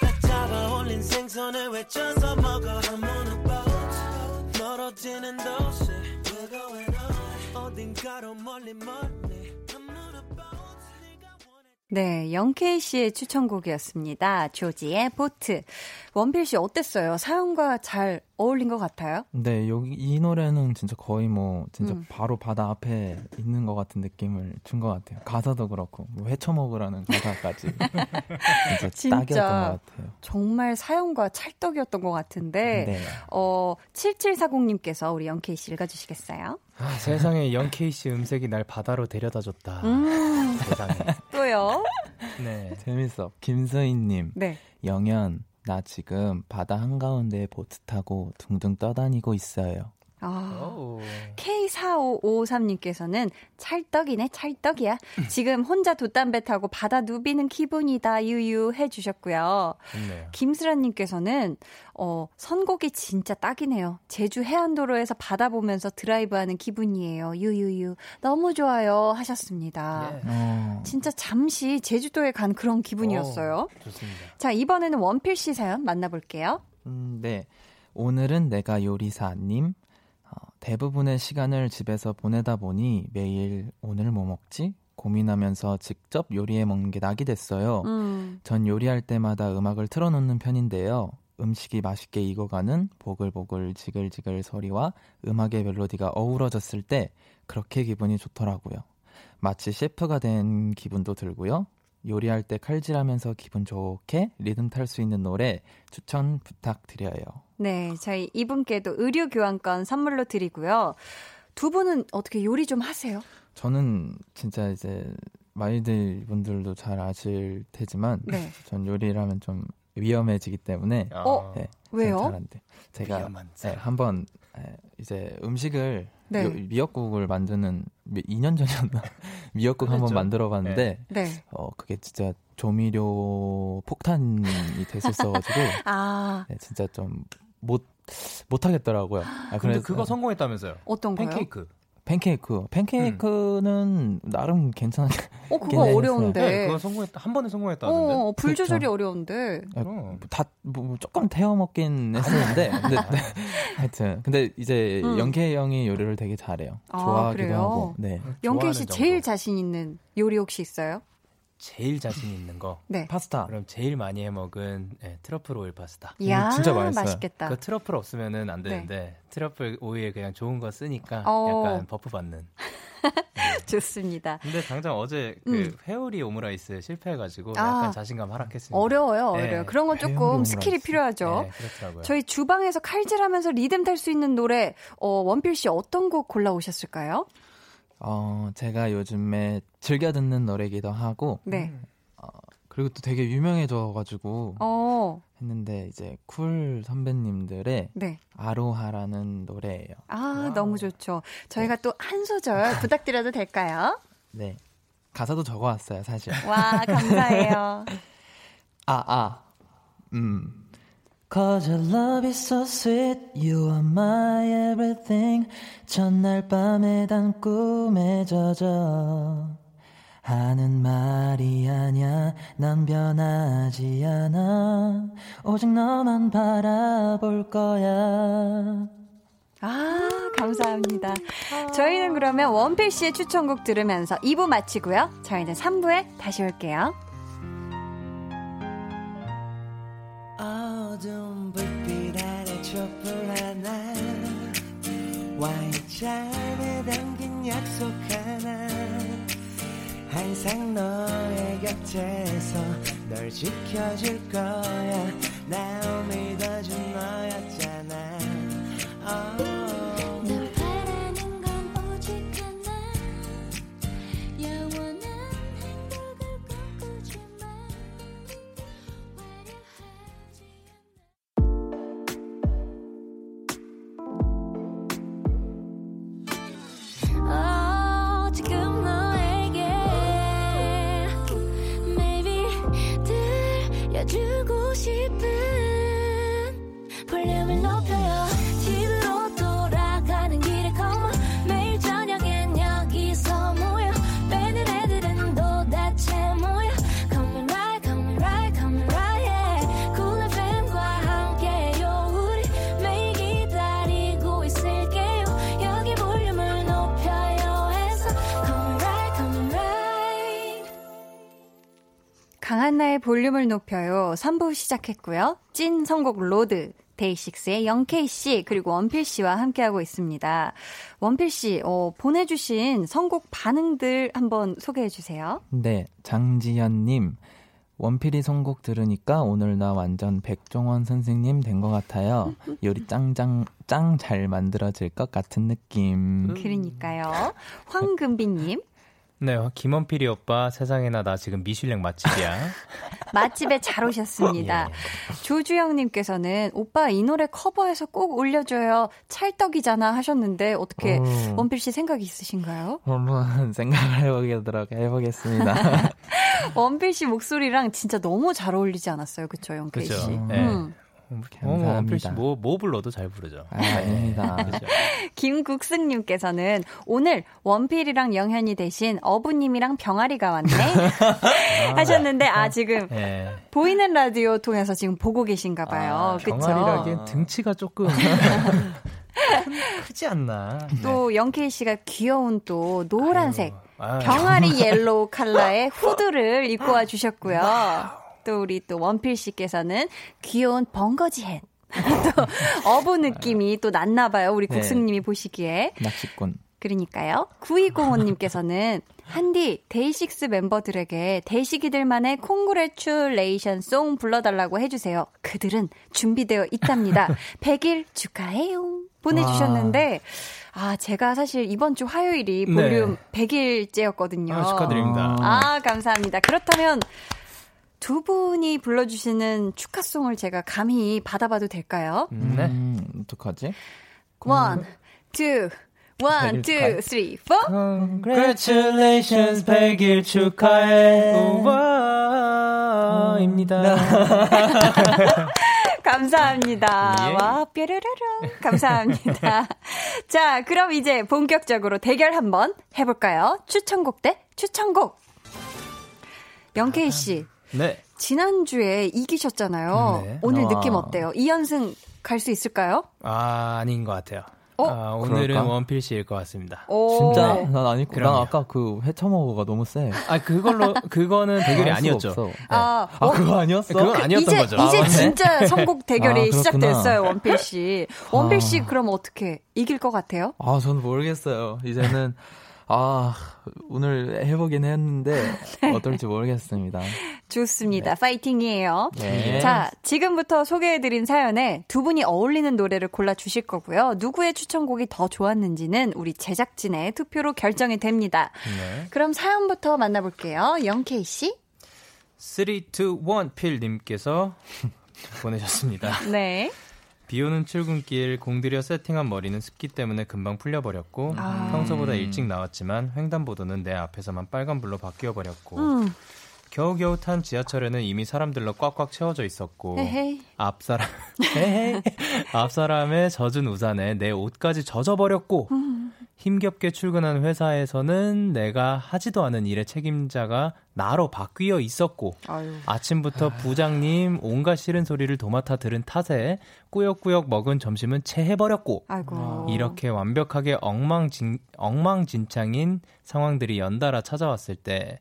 다 잡아 올린 생선을 외쳐서 먹어 I'm on a boat 멀어지는 도시 We're going 네, 영케이 씨의 추천곡이었습니다. 조지의 보트. 원필 씨 어땠어요? 사연과 잘 어울린 것 같아요? 네, 여기 이 노래는 진짜 거의 뭐 진짜 음. 바로 바다 앞에 있는 것 같은 느낌을 준 것 같아요. 가사도 그렇고 뭐 회쳐 먹으라는 가사까지 진짜, 진짜. 딱이었던 것 같아요. 정말 사연과 찰떡이었던 것 같은데, 네. 어, 7740님께서 우리 영케이 씨 읽어주시겠어요? 아, 세상에 영케이 씨 음색이 날 바다로 데려다 줬다 음, 세상에 또요? 네 재밌어. 김서희님, 네. 영현, 나 지금 바다 한가운데 보트 타고 둥둥 떠다니고 있어요. 아. 오. K4553님께서는 찰떡이네, 찰떡이야. 지금 혼자 돛담배 타고 바다 누비는 기분이다, 유유 해주셨고요. 좋네요 김수라님께서는, 어, 선곡이 진짜 딱이네요. 제주 해안도로에서 바다 보면서 드라이브하는 기분이에요. 유유유. 너무 좋아요. 하셨습니다. 예. 어, 진짜 잠시 제주도에 간 그런 기분이었어요. 오, 좋습니다 자, 이번에는 원필 씨 사연 만나볼게요. 음, 네. 오늘은 내가 요리사님. 어, 대부분의 시간을 집에서 보내다 보니 매일 오늘 뭐 먹지? 고민하면서 직접 요리해 먹는 게 낙이 됐어요. 음. 전 요리할 때마다 음악을 틀어놓는 편인데요. 음식이 맛있게 익어가는 보글보글 지글지글 소리와 음악의 멜로디가 어우러졌을 때 그렇게 기분이 좋더라고요. 마치 셰프가 된 기분도 들고요. 요리할 때 칼질하면서 기분 좋게 리듬 탈 수 있는 노래 추천 부탁드려요. 네, 저희 이분께도 의류 교환권 선물로 드리고요. 두 분은 어떻게 요리 좀 하세요? 저는 진짜 이제 많이들 분들도 잘 아실 테지만 네. 전 요리를 하면 좀 위험해지기 때문에 어? 네, 왜요? 제가 네. 한번 에, 이제 음식을 네. 요- 미역국을 만드는 미- 2년 전이었나 미역국 한번 그랬죠. 만들어봤는데 네. 어 그게 진짜 조미료 폭탄이 됐었어가지고 아, 네, 진짜 좀 못 못하겠더라고요. 아, 근데 그래서 그거 성공했다면서요 어떤 거요? 팬케이크 팬케이크 팬케이크는 나름 괜찮게 어, 그거. 어려운데. 네, 그거 성공했다 한 번에 성공했다던데 어, 불 그쵸. 조절이 어려운데. 그럼. 다뭐 조금 태워 먹긴 했었는데 근데 하여튼 근데 이제 음. 영케이 형이 요리를 되게 잘해요. 아, 좋아하기도 그래요? 하고. 네. 영케이 씨 제일. 자신 있는 요리 혹시 있어요? 제일 자신 있는 거 네. 파스타. 그럼 제일 많이 해 먹은 네, 트러플 오일 파스타. 이야, 진짜 맛있어요. 맛있겠다. 그 트러플 없으면은 안 되는데 트러플 오일 그냥 좋은 거 쓰니까 어. 약간 buff 받는. 좋습니다. 근데 당장 어제 그 음. 회오리 오므라이스 실패해가지고 아. 약간 자신감 하락했습니다. 어려워요, 네. 어려워요. 그런 건 조금 skill이. 필요하죠. 네, 그렇더라고요. 저희 주방에서 칼질하면서 리듬 탈 수 있는 노래, 어, 원필 씨 어떤 곡 골라 오셨을까요? 어, 제가 요즘에 즐겨 듣는 노래기도 하고 네. 그리고 또 되게 유명해져가지고 어, 했는데 이제 쿨 선배님들의 네. 아로하라는 노래예요. 아, 너무 좋죠. 저희가 또한 소절 부탁드려도 될까요? 네. 가사도 적어왔어요, 사실. 와, 감사해요. 아, 아. 음. Cause your love is so sweet, you are my everything. 첫날 밤에 단 꿈에 젖어. 하는 말이 아냐, 난 변하지 않아. 오직 너만 바라볼 거야. 아, 감사합니다. 저희는 그러면 원필 씨의 추천곡 들으면서 2부 마치고요. 저희는 3부에 다시 올게요. 와인 삶에 담긴 약속 하나. 항상 너의 곁에서 널 지켜줄 거야. 날 믿어준 너였잖아. oh. 싶은 강한나의 볼륨을 높여요. 3부 시작했고요. 찐 선곡 road. 데이식스의 영케이씨, 그리고 원필씨와 함께하고 있습니다. 원필씨, 어, 보내주신 선곡 반응들 한번 소개해주세요. 네, 장지현님. 원필이 선곡 들으니까 오늘 나 완전 백종원 선생님 된 것 같아요. 요리 짱짱 짱 잘 만들어질 것 같은 느낌. 그러니까요. 황금비님, 네, 김원필이 오빠 세상에나 나 지금 미슐랭 맛집이야. 맛집에 잘 오셨습니다. 조주영님께서는 오빠 이 노래 커버해서 꼭 올려줘요. 찰떡이잖아 하셨는데 어떻게 어. 원필 씨 생각이 있으신가요? 한번 생각을 해보도록 해보겠습니다. 원필 씨 목소리랑 진짜 너무 잘 어울리지 않았어요, 그쵸, 영케이 씨? 음. 네. 음. 어, 감사합니다. 원필 씨 뭐, 뭐 불러도 잘 부르죠. 아, 아닙니다. 그죠? 김국승님께서는 오늘 원필이랑 영현이 대신 어부님이랑 병아리가 왔네 하셨는데 아 지금 예. 보이는 라디오 통해서 지금 보고 계신가 봐요. 아, 그쵸? 병아리라기엔 등치가 조금 큰- 크지 않나. 또 영케이 씨가 귀여운 또 노란색 아유, 병아리 yellow 컬러의 후드를 입고 와 주셨고요. 또 우리 또 원필 씨께서는 귀여운 벙거지 햇. 또 어부 느낌이 또 났나 봐요. 우리 네. 국승님이 보시기에. 낚시꾼. 그러니까요. 9205님께서는 한디 데이식스 멤버들에게 데이식이들만의 congratulation song 불러달라고 해주세요. 그들은 준비되어 있답니다. 100일 축하해요. 보내주셨는데 아 제가 사실 이번 주 화요일이 볼륨 100일째였거든요. 아, 축하드립니다. 아 감사합니다. 그렇다면 두 분이 불러주시는 축하송을 제가 감히 받아봐도 될까요? 네. 음, 어떡하지? One, two, one, two, three, four. Congratulations 100일 축하해 우와입니다. 감사합니다. 예. 와, 뾰로로로. 감사합니다. 자, 그럼 이제 본격적으로 대결 한번 해볼까요? 추천곡 대 추천곡. 영케이 씨, 네. 지난주에 이기셨잖아요. 네. 오늘 아. 느낌 어때요? 2연승 갈 수 있을까요? 아, 아닌 것 같아요. 어? 아, 오늘은 그럴까? 원필 씨일 것 같습니다. 오. 진짜? 난 아니고, 난 그럼요. 아까 그 회쳐먹어가 너무 세. 아, 그걸로, 그거는 대결이 아니었죠. 없어. 아, 아, 원- 그거 아니었어? 그건 아니었던 이제, 거죠. 이제 아? 진짜 선곡 대결이 아. 시작됐어요, 원필 씨. 원필 씨, 아. 그럼 어떻게 이길 것 같아요? 아, 저는 모르겠어요. 이제는, 아, 오늘 해보긴 했는데, 네. 어떨지 모르겠습니다. 좋습니다. 파이팅이에요. 네. 자, 지금부터 소개해드린 사연에 두 분이 어울리는 노래를 골라주실 거고요. 누구의 추천곡이 더 좋았는지는 우리 제작진의 투표로 결정이 됩니다. 네. 그럼 사연부터 만나볼게요. 영케이 씨? 3, 2, 1 필님께서 보내셨습니다. 네. 비 오는 출근길 공들여 세팅한 머리는 습기 때문에 금방 풀려버렸고 아. 평소보다 일찍 나왔지만 횡단보도는 내 앞에서만 빨간불로 바뀌어버렸고 음, 겨우겨우 탄 지하철에는 이미 사람들로 꽉꽉 채워져 있었고 헤헤이. 앞 사람 헤헤이. 앞 사람의 젖은 우산에 내 옷까지 젖어버렸고 음. 힘겹게 출근한 회사에서는 내가 하지도 않은 일의 책임자가 나로 바뀌어 있었고 아유. 아침부터 부장님 온갖 싫은 소리를 도맡아 들은 탓에 꾸역꾸역 먹은 점심은 체해버렸고 아이고. 이렇게 완벽하게 엉망진, 엉망진창인 상황들이 연달아 찾아왔을 때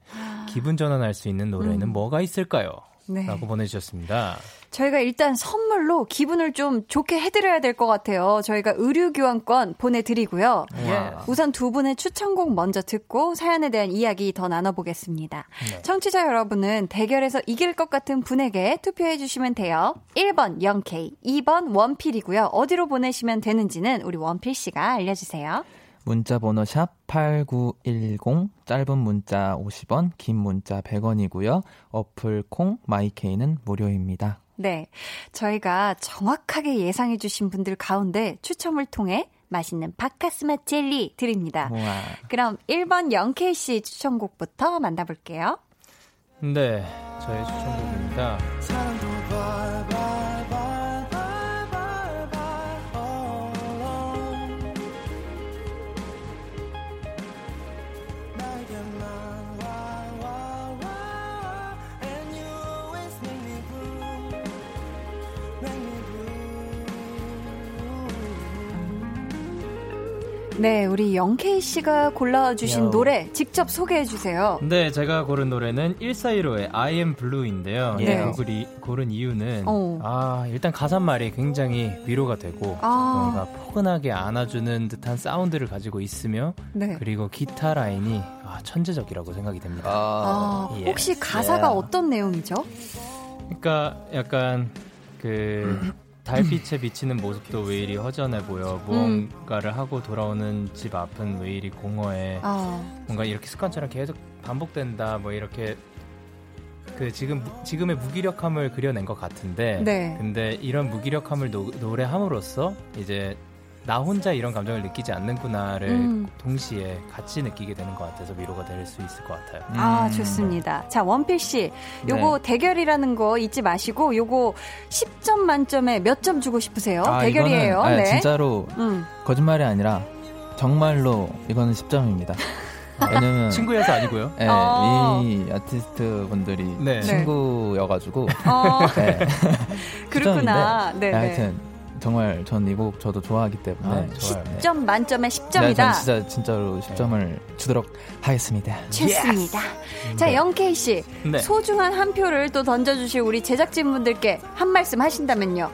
기분 전환할 수 있는 노래는 음. 뭐가 있을까요? 네. 라고 보내주셨습니다. 저희가 일단 선물로 기분을 좀 좋게 해드려야 될 것 같아요. 저희가 의류교환권 보내드리고요. 예. 우선 두 분의 추천곡 먼저 듣고 사연에 대한 이야기 더 나눠보겠습니다. 네. 청취자 여러분은 대결에서 이길 것 같은 분에게 투표해주시면 돼요. 1번 0K, 2번 원필이고요. 어디로 보내시면 되는지는 우리 원필씨가 알려주세요. 문자 번호 샵 8910 짧은 문자 50원 긴 문자 100원이고요. 어플 콩 마이케이는 무료입니다. 네. 저희가 정확하게 예상해주신 분들 가운데 추첨을 통해 맛있는 바카스맛 젤리 드립니다. 우와. 그럼 1번 0K씨 추천곡부터 만나볼게요. 네, 저의 추천곡입니다. 네, 우리 0K씨가 골라주신 야. 노래 직접 소개해 주세요. 네, 제가 고른 노래는 1415의 I am Blue인데요. 네. 이 곡을 이- 고른 이유는 어. 아, 일단 가사말이 굉장히 위로가 되고 아. 뭔가 포근하게 안아주는 듯한 사운드를 가지고 있으며 네. 그리고 기타 라인이 아, 천재적이라고 생각이 됩니다. 아, 예. 혹시 가사가 어떤 내용이죠? 그러니까 약간 그 달빛에 비치는 모습도 왜 이리 허전해 보여? 무언가를 하고 돌아오는 집 앞은 왜 이리 공허해? 아, 뭔가 이렇게 습관처럼 계속 반복된다 뭐 이렇게 그 지금 무- 지금의 무기력함을 그려낸 것 같은데 네. 근데 이런 무기력함을 노, 노래함으로써 이제 나 혼자 이런 감정을 느끼지 않는구나를 음. 동시에 같이 느끼게 되는 것 같아서 위로가 될 수 있을 것 같아요. 아, 음. 좋습니다. 자, 원필 씨. 요거 네. 대결이라는 거 잊지 마시고, 요거 10점 만점에 몇 점 주고 싶으세요? 아, 대결이에요. 이거는, 아, 네. 진짜로 음. 거짓말이 아니라 정말로 이거는 10점입니다. 왜냐면 친구여서 아니고요. 예, 어. 이 아티스트 분들이 네. 친구여가지고 어, 네. 그렇구나. 10점인데, 네네. 하여튼 정말 전 이 곡 저도 좋아하기 때문에 아, 좋아요. 네. 10점 만점에 네, 10점이다. 전 진짜 진짜로 10점을 주도록 하겠습니다. 좋습니다. 자, 영케이 씨. 네. 소중한 한 표를 또 던져 주실 우리 제작진 분들께 한 말씀 하신다면요.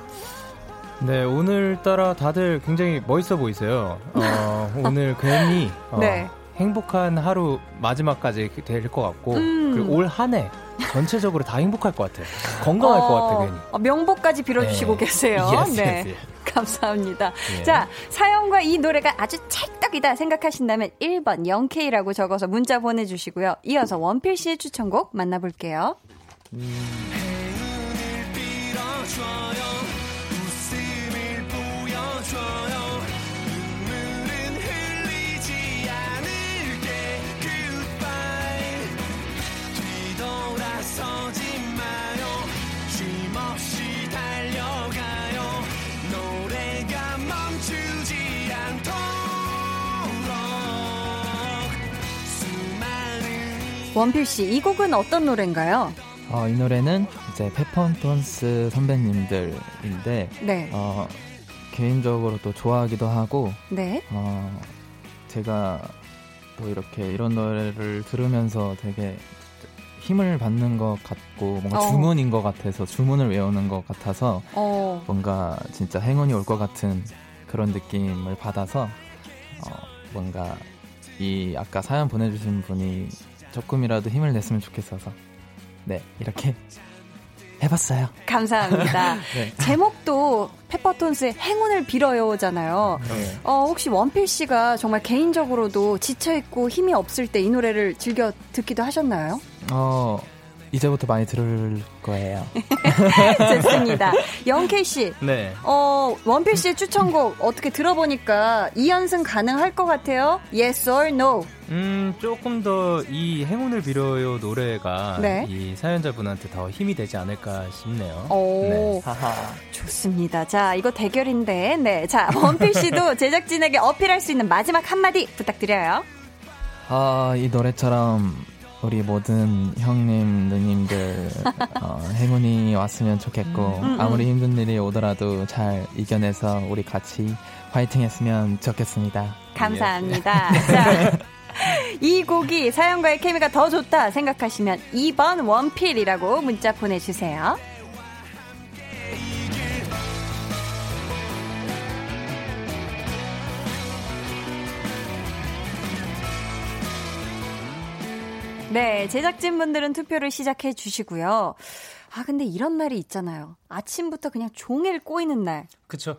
네, 오늘따라 다들 굉장히 멋있어 보이세요. 어, 오늘 괜히 어, 네. 행복한 하루 마지막까지 될 것 같고 음. 그리고 올 한해 전체적으로 다 행복할 것 같아요. 건강할 것 같아 괜히. 어, 명복까지 빌어주시고 네. 계세요. Yes, 네. yes, yes. 감사합니다. 예. 자, 사연과 이 노래가 아주 찰떡이다 생각하신다면 1번 0K라고 적어서 문자 보내주시고요. 이어서 원필 씨의 추천곡 만나볼게요. 웃음 원필 씨, 이 곡은 어떤 노래인가요? 어, 이 노래는 이제 페퍼톤스 선배님들인데 네. 어, 개인적으로 또 좋아하기도 하고 네. 어, 제가 또 이렇게 이런 노래를 들으면서 되게 힘을 받는 것 같고 뭔가 어. 주문인 것 같아서 주문을 외우는 것 같아서 어, 뭔가 진짜 행운이 올 것 같은 그런 느낌을 받아서 어, 뭔가 이 아까 사연 보내주신 분이 조금이라도 힘을 냈으면 좋겠어서 네 이렇게 해봤어요. 감사합니다. 네. 제목도 페퍼톤스의 행운을 빌어요잖아요. 네. 어, 혹시 원필 씨가 정말 개인적으로도 지쳐 있고 힘이 없을 때 이 노래를 즐겨 듣기도 하셨나요? 어 이제부터 많이 들을 거예요. 좋습니다. 영케이 씨, 네. 어, 원필 씨의 추천곡 어떻게 들어보니까 2연승 가능할 것 같아요? Yes or no? 음, 조금 더 이 행운을 빌어요 노래가 네. 이 사연자분한테 더 힘이 되지 않을까 싶네요. 오, 네. 좋습니다. 자, 이거 대결인데, 네. 자, 원필 씨도 제작진에게 어필할 수 있는 마지막 한마디 부탁드려요. 아, 이 노래처럼 우리 모든 형님, 누님들 어, 행운이 왔으면 좋겠고 음, 음. 아무리 힘든 일이 오더라도 잘 이겨내서 우리 같이 화이팅 했으면 좋겠습니다. 감사합니다. 자, 이 곡이 사연과의 케미가 더 좋다 생각하시면 2번 원필이라고 문자 보내주세요. 네, 제작진분들은 투표를 시작해 주시고요. 아, 근데 이런 날이 있잖아요. 아침부터 그냥 종일 꼬이는 날. 그쵸.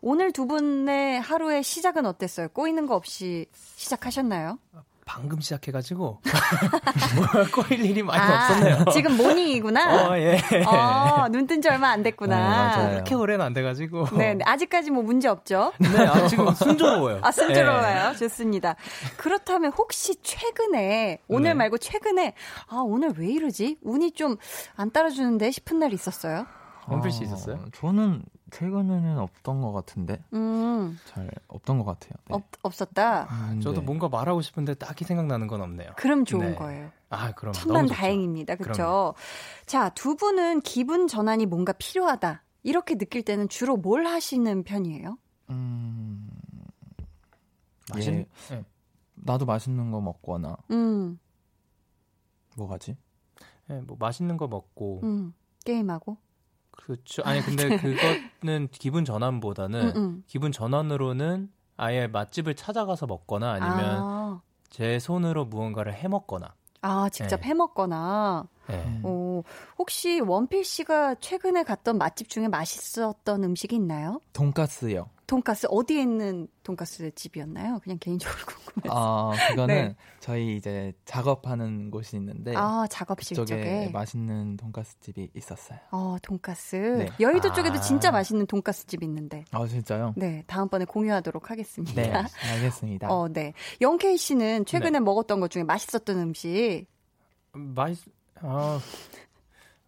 오늘 두 분의 하루의 시작은 어땠어요? 꼬이는 거 없이 시작하셨나요? 방금 시작해가지고 뭐 꼬일 일이 많이 없었네요. 지금 모닝이구나. 어, 예. 어, 눈뜬 지 얼마 안 됐구나. 네, 맞아요. 그렇게 오래는 안 돼가지고. 네, 네, 아직까지 뭐 문제 없죠? 네, 아, 지금 순조로워요. 아, 순조로워요. 좋습니다. 그렇다면 혹시 최근에, 오늘 네. 말고 최근에, 아, 오늘 왜 이러지? 운이 좀 안 따라주는데 싶은 날 있었어요? 원필 씨 있었어요? 어, 저는 최근에는 없던 것 같은데 음, 잘 없던 것 같아요. 네. 없, 없었다? 아, 저도 네. 뭔가 말하고 싶은데 딱히 생각나는 건 없네요. 그럼 좋은 네. 거예요. 아, 그럼 천만. 다행입니다. 그렇죠? 자, 두 분은 기분 전환이 뭔가 필요하다. 이렇게 느낄 때는 주로 뭘 하시는 편이에요? 음, 예, 네. 나도 맛있는 거 먹거나 음, 뭐 가지? 네, 뭐 맛있는 거 먹고 음, 게임하고? 그렇죠. 아니 근데 그거는 기분 전환보다는 음, 음. 기분 전환으로는 아예 맛집을 찾아가서 먹거나 아니면 아, 제 손으로 무언가를 해 먹거나. 아, 직접 네. 해 먹거나. 네. 음. 오, 혹시 원필 씨가 최근에 갔던 맛집 중에 맛있었던 음식이 있나요? 돈까스요. 돈가스 어디에 있는 돈가스 집이었나요? 그냥 개인적으로 궁금해서. 아, 그거는 네. 저희 이제 작업하는 곳이 있는데 아, 작업실 그쪽에 쪽에. 맛있는 돈까스 집이 있었어요. 어, 돈가스. 네. 여의도 아. 쪽에도 진짜 맛있는 돈가스 집 있는데. 아, 진짜요? 네, 다음번에 공유하도록 하겠습니다. 네, 알겠습니다. 어, 네. 영케이 씨는 최근에 먹었던 것 중에 맛있었던 음식 맛있 아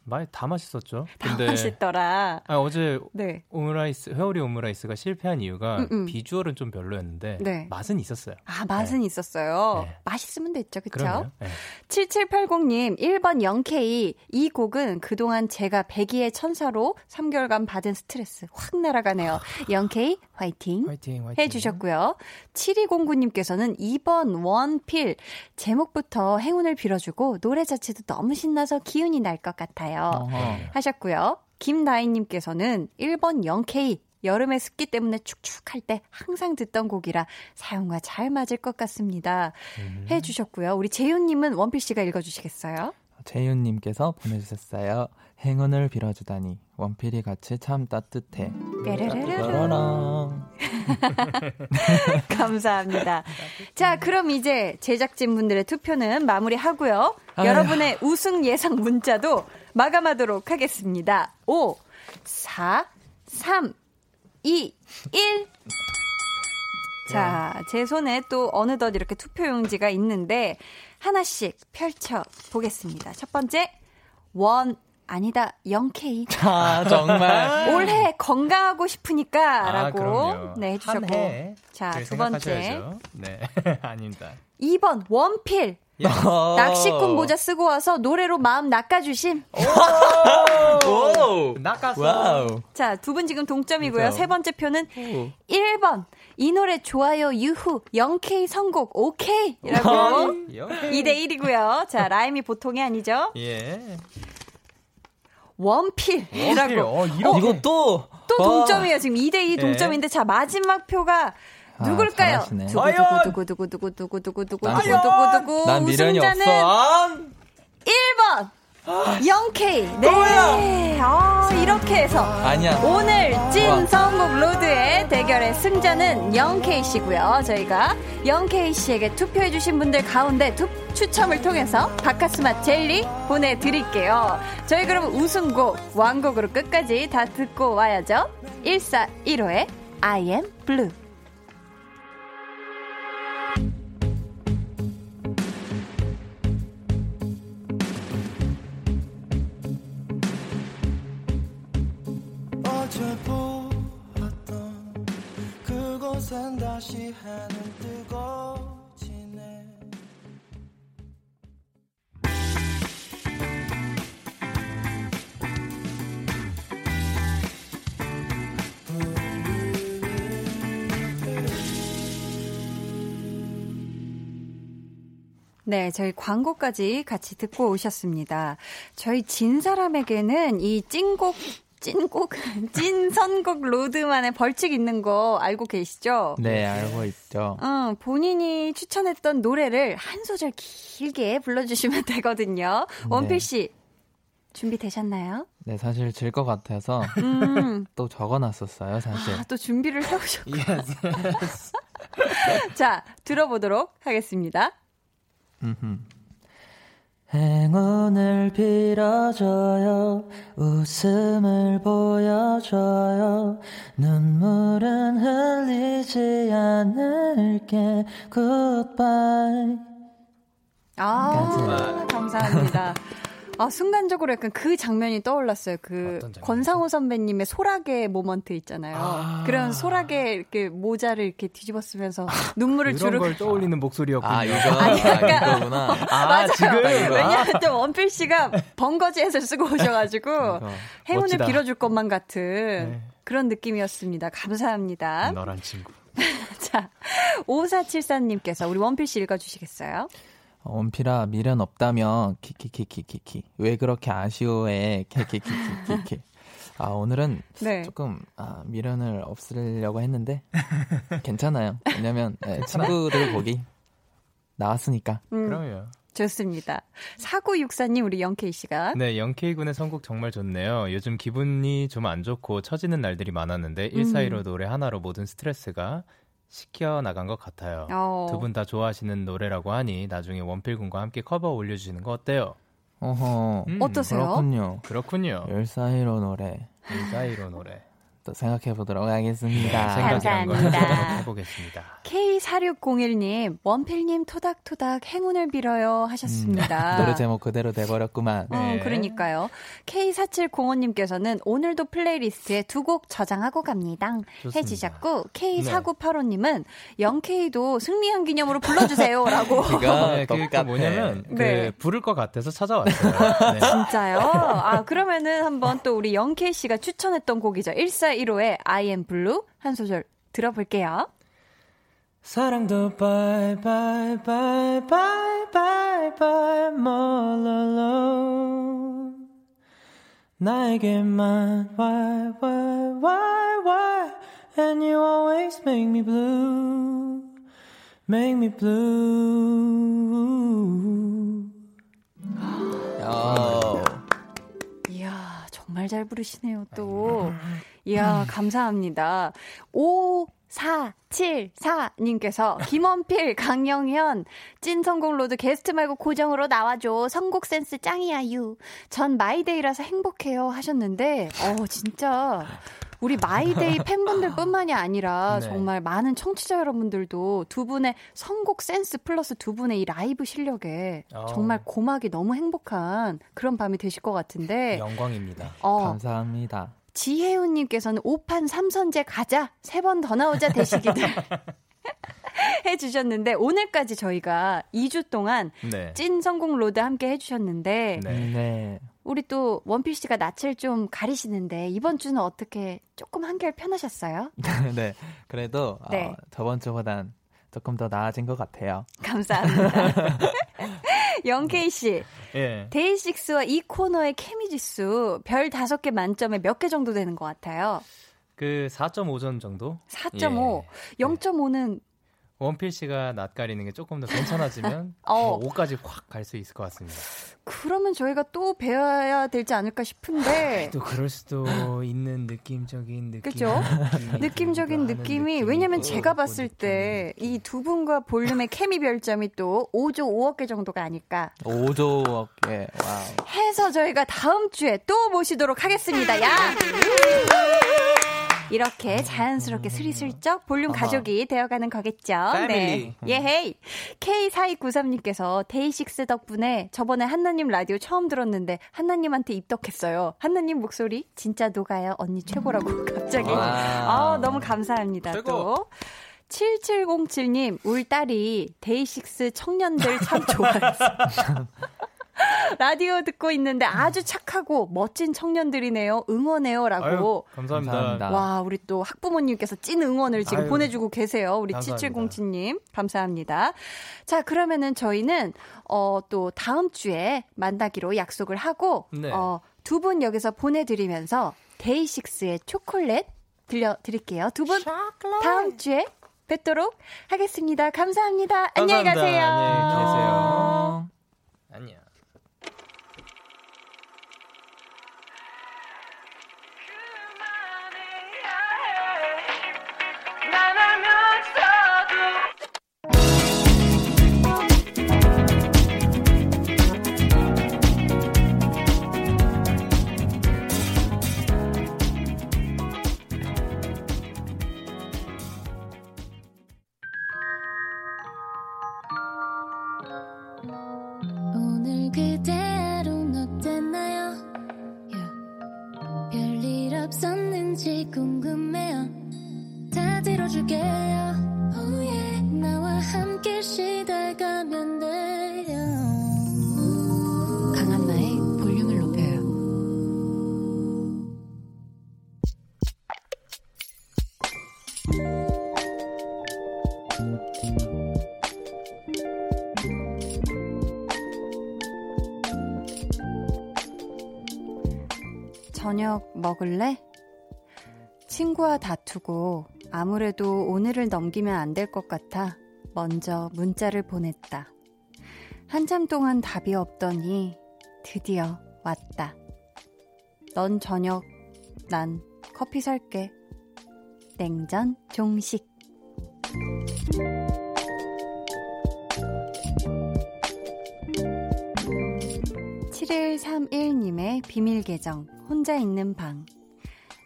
많이 다 맛있었죠. 다 근데 맛있더라. 아, 어제 네. 오므라이스 회오리 오므라이스가 실패한 이유가 음, 음. 비주얼은 좀 별로였는데 네. 맛은 있었어요. 아, 맛은 있었어요. 네. 맛있으면 됐죠, 그쵸? 그럼요. 네. 7780님, 1번 0K. 이 곡은 그동안 제가 백이의 천사로 3개월간 받은 스트레스 확 날아가네요. 0K, 화이팅. 화이팅 화이팅. 해주셨고요. 7209님께서는 2번 원필. 제목부터 행운을 빌어주고 노래 자체도 너무 신나서 기운이 날 것 같아요. 어허. 하셨고요. 김나인님께서는 1번 0K. 여름의 습기 때문에 축축할 때 항상 듣던 곡이라 사용과 잘 맞을 것 같습니다. 음. 해주셨고요. 우리 재윤님은 원필 씨가 읽어주시겠어요? 재윤님께서 보내주셨어요. 행운을 빌어주다니 원필이 같이 참 따뜻해. 따라랑. 감사합니다. 자, 그럼 이제 제작진분들의 투표는 마무리하고요. 아유. 여러분의 우승 예상 문자도 마감하도록 하겠습니다. 5, 4, 3, 2, 1. 자, 제 손에 또 어느덧 이렇게 투표용지가 있는데 하나씩 펼쳐 보겠습니다. 첫 번째, 원 아니다 0K. 아, 정말. 올해 건강하고 싶으니까라고 그럼요. 네 해주셨고 한 해. 자, 그걸 두 번째. 네, 아닙니다. 2번 원필 예. 어. 낚시꾼 모자 쓰고 와서 노래로 마음 낚아주심. 오! 와우. 자, 두 분 지금 동점이고요. 진짜요? 세 번째 표는 1번. 이 노래 좋아요 유후 0K 선곡 오케이 이라고 2대 1이고요. 자, 라임이 보통이 아니죠. 예. 원필이라고. 어, 이렇게. 이것도 또 와. 동점이에요. 지금 2대 2 예. 동점인데 자, 마지막 표가 아, 누굴까요? 잘하시네. 두구두구두구두구두구두구두구두구두구 난- 두구 난 미련이 우승자는 없어. 1번 영케이 네. 아, 이렇게 해서 아니야. 오늘 찐 와. 선곡 로드의 대결의 승자는 영케이 씨고요. 저희가 영케이 씨에게 투표해 주신 분들 가운데 투, 추첨을 통해서 바카스맛 젤리 보내 드릴게요. 저희 그럼 우승곡 완곡으로 끝까지 다 듣고 와야죠. 1415의 I am blue. 그곳엔 다시 해는 뜨거지네 네, 저희 광고까지 같이 듣고 오셨습니다. 저희 진 사람에게는 이 찐곡 찐곡, 찐 선곡 로드만의 벌칙 있는 거 알고 계시죠? 네, 알고 있죠. 어, 본인이 추천했던 노래를 한 소절 길게 불러주시면 되거든요. 원필 씨, 준비되셨나요? 네, 사실 질 것 같아서 음, 또 적어놨었어요, 사실. 아, 또 준비를 해오셨고. 자, 들어보도록 하겠습니다. 행운을 빌어줘요. 웃음을 보여줘요. 눈물은 흘리지 않을게. Goodbye. 아, 감사합니다. 아, 순간적으로 약간 그 장면이 떠올랐어요. 그? 권상우 선배님의 소라게 모먼트 있잖아요. 그런 소라게 이렇게 모자를 이렇게 뒤집어 쓰면서 눈물을 그런 주르 걸 떠올리는 목소리였군요. 아, 이거, 아, 이거구나. 아, 맞아요. 지금 왜냐하면 또 원필 씨가 번거지에서 쓰고 오셔가지고 이거. 행운을 멋지다. 빌어줄 것만 같은 네. 그런 느낌이었습니다. 감사합니다. 너란 친구. 자, 5474님께서 우리 원필 씨 읽어주시겠어요? 원필아 미련 없다며 키키키키키키 왜 그렇게 아쉬워해 키키키키키키 아 오늘은 네. 조금 아, 미련을 없애려고 했는데 괜찮아요 왜냐면 네, 친구들 보기 나왔으니까 음, 그럼요. 좋습니다. 4964님, 우리 영케이 씨가. 네, 영케이 군의 선곡 정말 좋네요. 요즘 기분이 좀 안 좋고 처지는 날들이 많았는데 음. 141로 노래 하나로 모든 스트레스가 식혀 나간 것 같아요. 어. 두분 다 좋아하시는 노래라고 하니 나중에 원필 군과 함께 커버 올려주시는 거 어때요? 어허 음, 어떠세요? 그렇군요 그렇군요. 열사이로 노래 141로 노래. 또 생각해 보도록 네, 하겠습니다 걸 감사합니다. 해보겠습니다. K4601님, 원필님 토닥토닥 행운을 빌어요 하셨습니다. 노래 제목 그대로 돼버렸구만 어, 네. 그러니까요. K4705님께서는 오늘도 플레이리스트에 두 곡 저장하고 갑니다. 좋습니다. 해주셨고, K4985님은 영케이도 승리한 기념으로 불러주세요. 라고. 이거 네, 그게 똑같아 뭐냐면 네. 그 부를 것 같아서 찾아왔어요. 네. 진짜요? 아, 그러면은 한번 또 우리 영케이 씨가 추천했던 곡이죠. 1415의 I am blue 한 소절 들어볼게요. 사랑도 bye bye bye bye bye bye 몰라로 나에게만 why why why why and you always make me blue make me blue 어. 이야, 정말 잘 부르시네요, 또. 이야, 감사합니다. 5474님께서 김원필, 강영현, 찐 선곡 로드 게스트 말고 고정으로 나와줘. 선곡 센스 짱이야, 유. 전 마이데이라서 행복해요. 하셨는데, 어, 진짜. 우리 마이데이 팬분들 뿐만이 아니라 네. 정말 많은 청취자 여러분들도 두 분의 선곡 센스 플러스 두 분의 이 라이브 실력에 어. 정말 고막이 너무 행복한 그런 밤이 되실 것 같은데 영광입니다. 어, 감사합니다 지혜훈님께서는 5판 3선제 가자 세번더 나오자 되시기를 해주셨는데 오늘까지 저희가 2주 동안 네. 찐 선곡 로드 함께 해주셨는데 네. 네. 우리 또 원필 씨가 낯을 좀 가리시는데 이번 주는 어떻게 조금 한결 편하셨어요? 네. 그래도 네. 어, 저번 주보단 조금 더 나아진 것 같아요. 감사합니다. 영케이 씨, 예. 데이식스와 이 코너의 케미 지수 별 5개 만점에 몇 개 정도 되는 것 같아요? 그 4.5점 정도? 4.5. 예. 0.5는 원필 씨가 낯가리는 게 조금 더 괜찮아지면 어. 5까지 확 갈 수 있을 것 같습니다. 그러면 저희가 또 배워야 되지 않을까 싶은데 또 그럴 수도 있는 느낌적인 느낌. 그죠? 느낌적인 느낌이 왜냐면 제가 봤을 때 이 두 분과 볼륨의 케미 별점이 또 5조 5억 개 정도가 아닐까 5조 개 wow. 해서 저희가 다음 주에 또 모시도록 하겠습니다. 야! 이렇게 자연스럽게 스리슬쩍 볼륨 가족이 되어가는 거겠죠. family. 네. 예헤이. K4293님께서 데이식스 덕분에 저번에 한나님 라디오 처음 들었는데 한나님한테 입덕했어요. 한나님 목소리 진짜 녹아요. 언니 최고라고 갑자기. 아, 너무 감사합니다. 최고. 또. 7707님, 울 딸이 데이식스 청년들 참 좋아해서. 라디오 듣고 있는데 아주 착하고 멋진 청년들이네요. 응원해요. 라고. 아유, 감사합니다. 감사합니다. 와, 우리 또 학부모님께서 찐 응원을 지금 아유, 보내주고 계세요. 우리. 7707님. 감사합니다. 자, 그러면은 저희는, 어, 또 다음 주에 만나기로 약속을 하고, 네. 어, 두 분 여기서 보내드리면서 데이식스의 초콜릿 들려드릴게요. 두 분 다음 주에 뵙도록 하겠습니다. 감사합니다. 안녕히 감사합니다. 가세요. 안녕히 계세요. 먹을래? 친구와 다투고 아무래도 오늘을 넘기면 안 될 것 같아 먼저 문자를 보냈다. 한참 동안 답이 없더니 드디어 왔다. 넌 저녁, 난 커피 살게. 냉전 종식. 7131님의 비밀 계정, 혼자 있는 방.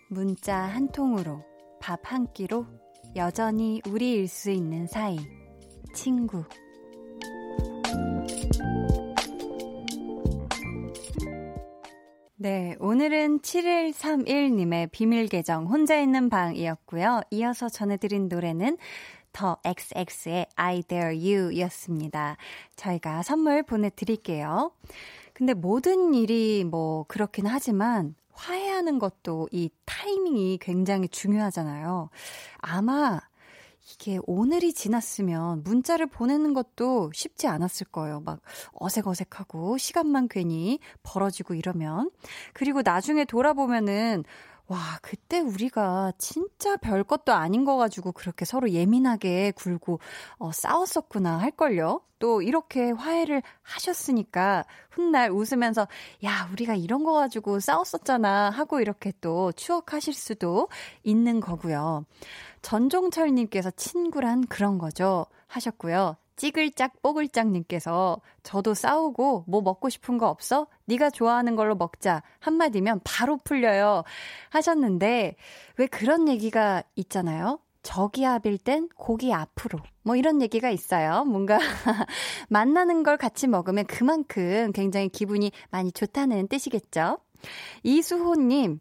문자 한 통으로, 밥 한 끼로, 여전히 우리일 수 있는 사이. 친구. 네, 오늘은 7131님의 비밀 계정 혼자 있는 방이었고요. 이어서 전해드린 노래는 더 XX의 I Dare You 였습니다. 저희가 선물 보내드릴게요. 근데 모든 일이 뭐 그렇긴 하지만 화해하는 것도 이 타이밍이 굉장히 중요하잖아요. 아마 이게 오늘이 지났으면 문자를 보내는 것도 쉽지 않았을 거예요. 막 어색어색하고 시간만 괜히 벌어지고 이러면. 그리고 나중에 돌아보면은 와, 그때 우리가 진짜 별 것도 아닌 거 가지고 그렇게 서로 예민하게 굴고 어, 싸웠었구나 할걸요? 또 이렇게 화해를 하셨으니까 훗날 웃으면서 야, 우리가 이런 거 가지고 싸웠었잖아 하고 이렇게 또 추억하실 수도 있는 거고요. 전종철님께서 친구란 그런 거죠 하셨고요. 찌글짝 뽀글짝님께서 저도 싸우고 뭐 먹고 싶은 거 없어? 네가 좋아하는 걸로 먹자 한마디면 바로 풀려요 하셨는데 왜 그런 얘기가 있잖아요. 저기압일 땐 고기 앞으로 뭐 이런 얘기가 있어요. 뭔가 만나는 걸 같이 먹으면 그만큼 굉장히 기분이 많이 좋다는 뜻이겠죠. 이수호님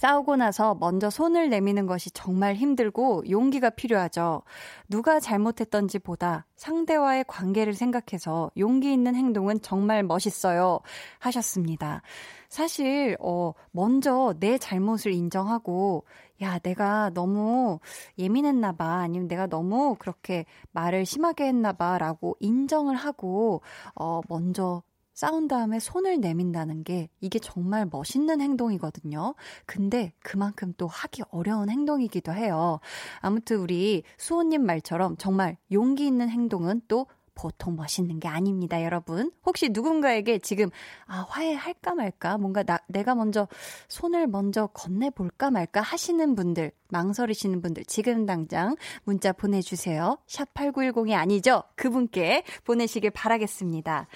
싸우고 나서 먼저 손을 내미는 것이 정말 힘들고 용기가 필요하죠. 누가 잘못했던지 보다 상대와의 관계를 생각해서 용기 있는 행동은 정말 멋있어요. 하셨습니다. 사실, 어, 먼저 내 잘못을 인정하고, 야, 내가 너무 예민했나 봐. 아니면 내가 너무 그렇게 말을 심하게 했나 봐. 라고 인정을 하고, 어, 먼저 싸운 다음에 손을 내민다는 게 이게 정말 멋있는 행동이거든요. 근데 그만큼 또 하기 어려운 행동이기도 해요. 아무튼 우리 수호님 말처럼 정말 용기 있는 행동은 또 보통 멋있는 게 아닙니다, 여러분. 혹시 누군가에게 지금 아, 화해할까 말까? 뭔가 나, 내가 먼저 손을 먼저 건네볼까 말까 하시는 분들, 망설이시는 분들 지금 당장 문자 보내주세요. 샵 8910이 아니죠? 그분께 보내시길 바라겠습니다.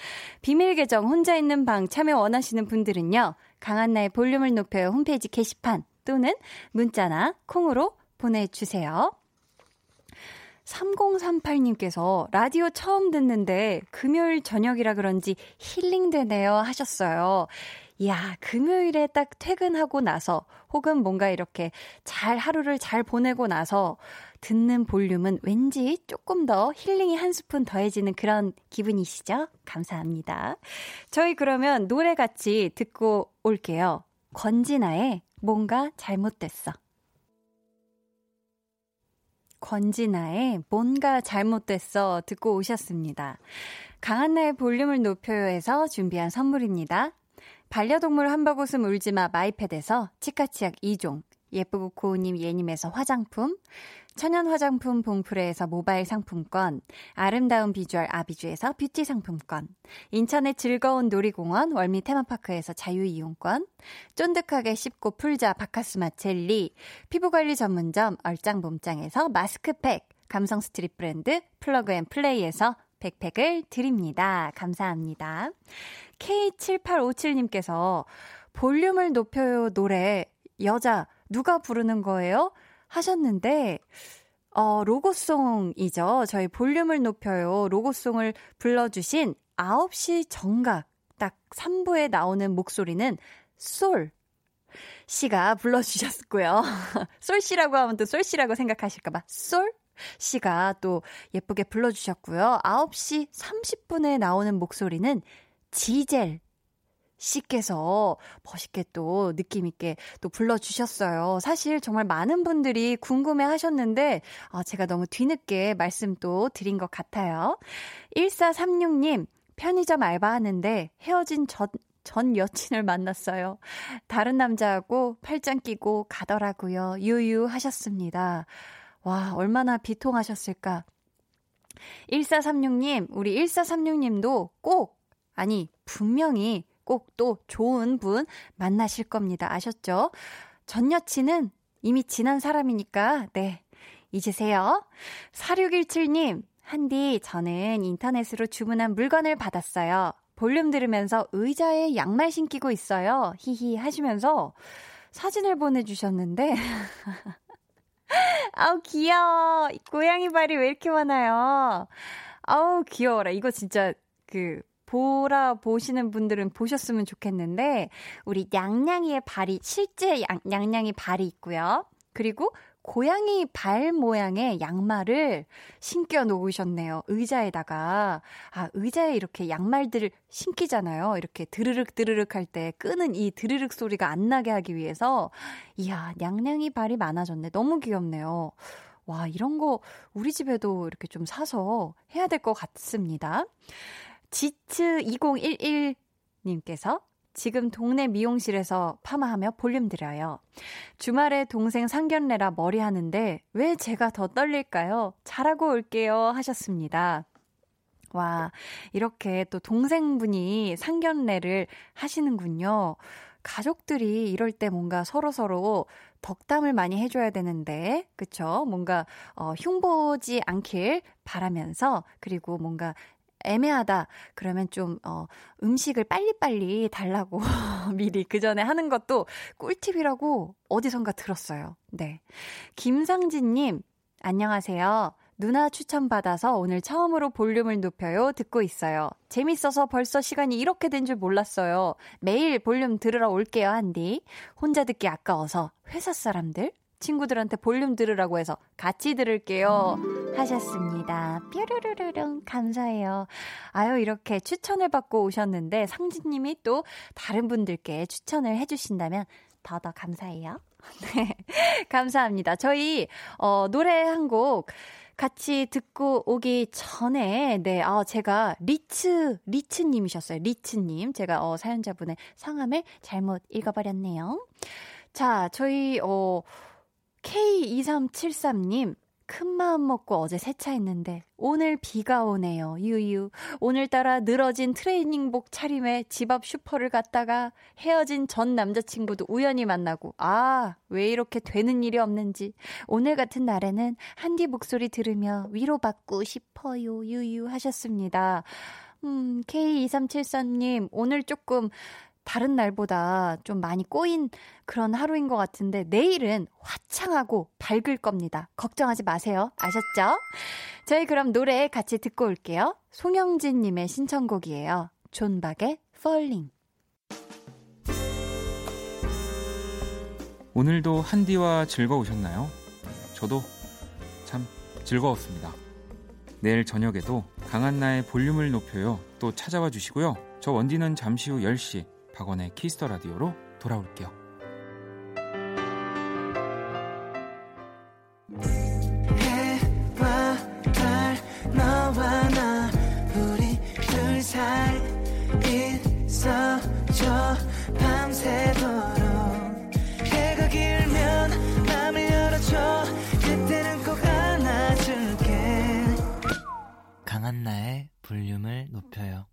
비밀 계정 혼자 있는 방 참여 원하시는 분들은요. 강한 나의 볼륨을 높여요 홈페이지 게시판 또는 문자나 콩으로 보내주세요. 3038님께서 라디오 처음 듣는데 금요일 저녁이라 그런지 힐링되네요 하셨어요. 이야, 금요일에 딱 퇴근하고 나서 혹은 뭔가 이렇게 잘 하루를 잘 보내고 나서 듣는 볼륨은 왠지 조금 더 힐링이 한 스푼 더해지는 그런 기분이시죠? 감사합니다. 저희 그러면 노래 같이 듣고 올게요. 권진아의 뭔가 잘못됐어. 권진아의 뭔가 잘못됐어 듣고 오셨습니다. 강한나의 볼륨을 높여요에서 준비한 선물입니다. 반려동물 한바구음 울지마 마이패드에서 치카치약 2종, 예쁘고 고운님 예님에서 화장품, 천연 화장품 봉프레에서 모바일 상품권, 아름다운 비주얼 아비주에서 뷰티 상품권, 인천의 즐거운 놀이공원 월미 테마파크에서 자유이용권, 쫀득하게 씹고 풀자 바카스맛 젤리, 피부관리 전문점 얼짱몸짱에서 마스크팩, 감성 street 브랜드 플러그 앤 플레이에서 백팩을 드립니다. 감사합니다. K7857님께서 볼륨을 높여요 노래 여자 누가 부르는 거예요? 하셨는데 어, 로고송이죠. 저희 볼륨을 높여요. 로고송을 불러주신 9시 정각 딱 3부에 나오는 목소리는 솔 씨가 불러주셨고요. 솔 씨라고 하면 또 솔 씨라고 생각하실까봐 솔 씨가 또 예쁘게 불러주셨고요. 9시 30분에 나오는 목소리는 지젤 씨께서 멋있게 또 느낌 있게 또 불러주셨어요. 사실 정말 많은 분들이 궁금해 하셨는데, 어, 제가 너무 뒤늦게 말씀 또 드린 것 같아요. 1436님, 편의점 알바하는데 헤어진 전, 전 여친을 만났어요. 다른 남자하고 팔짱 끼고 가더라고요. 유유 하셨습니다. 와, 얼마나 비통하셨을까. 1436님, 우리 1436님도 꼭, 아니, 분명히 꼭 또 좋은 분 만나실 겁니다. 아셨죠? 전 여친은 이미 지난 사람이니까, 네. 잊으세요. 4617님, 한디, 저는 인터넷으로 주문한 물건을 받았어요. 볼륨 들으면서 의자에 양말 신기고 있어요. 히히 하시면서 사진을 보내주셨는데, 아우, 귀여워. 고양이 발이 왜 이렇게 많아요? 아우, 귀여워라. 이거 진짜, 그, 보라 보시는 분들은 보셨으면 좋겠는데, 우리 냥냥이의 발이, 실제 양, 냥냥이 발이 있고요. 그리고 고양이 발 모양의 양말을 신겨 놓으셨네요. 의자에다가. 아, 의자에 이렇게 양말들을 신기잖아요. 이렇게 드르륵 드르륵 할 때 끄는 이 드르륵 소리가 안 나게 하기 위해서. 이야, 냥냥이 발이 많아졌네. 너무 귀엽네요. 와, 이런 거 우리 집에도 이렇게 좀 사서 해야 될 것 같습니다. 지츠2011님께서 지금 동네 미용실에서 파마하며 볼륨 들어요. 주말에 동생 상견례라 머리 하는데 왜 제가 더 떨릴까요? 잘하고 올게요 하셨습니다. 와, 이렇게 또 동생분이 상견례를 하시는군요. 가족들이 이럴 때 뭔가 서로서로 덕담을 많이 해줘야 되는데, 그쵸? 뭔가, 어, 흉보지 않길 바라면서, 그리고 뭔가 애매하다. 그러면 좀, 어, 음식을 빨리빨리 달라고 미리 그 전에 하는 것도 꿀팁이라고 어디선가 들었어요. 네. 김상진님, 안녕하세요. 누나 추천받아서 오늘 처음으로 볼륨을 높여요. 듣고 있어요. 재밌어서 벌써 시간이 이렇게 된 줄 몰랐어요. 매일 볼륨 들으러 올게요, 한디. 혼자 듣기 아까워서 회사 사람들, 친구들한테 볼륨 들으라고 해서 같이 들을게요. 하셨습니다. 뾰루루루릉 감사해요. 아유 이렇게 추천을 받고 오셨는데 상진님이 또 다른 분들께 추천을 해주신다면 더더 감사해요. 네, 감사합니다. 저희 어, 노래 한 곡 같이 듣고 오기 전에, 네, 어, 제가 리츠, 리츠님이셨어요. 리츠님. 제가, 어, 사연자분의 성함을 잘못 읽어버렸네요. 자, 저희, 어, K2373님, 큰 마음 먹고 어제 세차했는데 오늘 비가 오네요. 유유. 오늘따라 늘어진 트레이닝복 차림에 집 앞 슈퍼를 갔다가 헤어진 전 남자친구도 우연히 만나고 아, 왜 이렇게 되는 일이 없는지 오늘 같은 날에는 한디 목소리 들으며 위로받고 싶어요. 유유 하셨습니다. 음, K2373님, 오늘 조금 다른 날보다 좀 많이 꼬인 그런 하루인 것 같은데 내일은 화창하고 밝을 겁니다. 걱정하지 마세요. 아셨죠? 저희 그럼 노래 같이 듣고 올게요. 송영진님의 신청곡이에요. 존박의 Falling. 오늘도 한디와 즐거우셨나요? 저도 참 즐거웠습니다. 내일 저녁에도 강한나의 볼륨을 높여요. 또 찾아와 주시고요. 저 원디는 잠시 후 10시 박원의 Kiss the Radio로 돌아올게요. 해와 달 너와 나 우리 둘 사이 있어줘 새도록 해가 길면 맘을 열어줘 그때는 꼭 안아줄게 강한나의 볼륨을 높여요.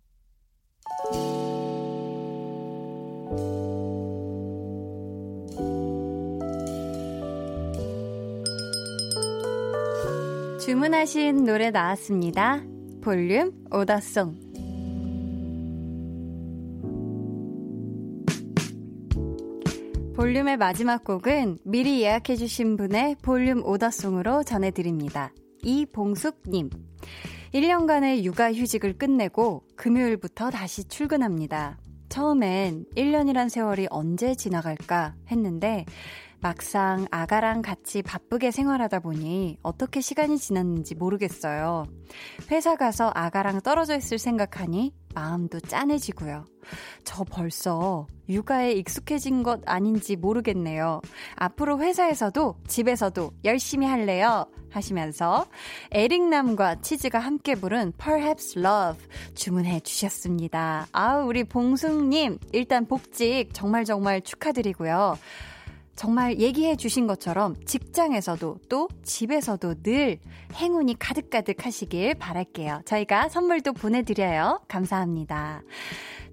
주문하신 노래 나왔습니다. 볼륨 오더송. 볼륨의 마지막 곡은 미리 예약해주신 분의 볼륨 오더송으로 전해드립니다. 이봉숙님. 1년간의 육아휴직을 끝내고 금요일부터 다시 출근합니다. 처음엔 1년이란 세월이 언제 지나갈까 했는데 막상 아가랑 같이 바쁘게 생활하다 보니 어떻게 시간이 지났는지 모르겠어요. 회사 가서 아가랑 떨어져 있을 생각하니 마음도 짠해지고요. 저 벌써 육아에 익숙해진 것 아닌지 모르겠네요. 앞으로 회사에서도 집에서도 열심히 할래요. 하시면서 에릭남과 치즈가 함께 부른 Perhaps Love 주문해 주셨습니다. 아우, 우리 봉숙님, 일단 복직 정말 정말 축하드리고요. 정말 얘기해 주신 것처럼 직장에서도 또 집에서도 늘 행운이 가득가득 하시길 바랄게요. 저희가 선물도 보내드려요. 감사합니다.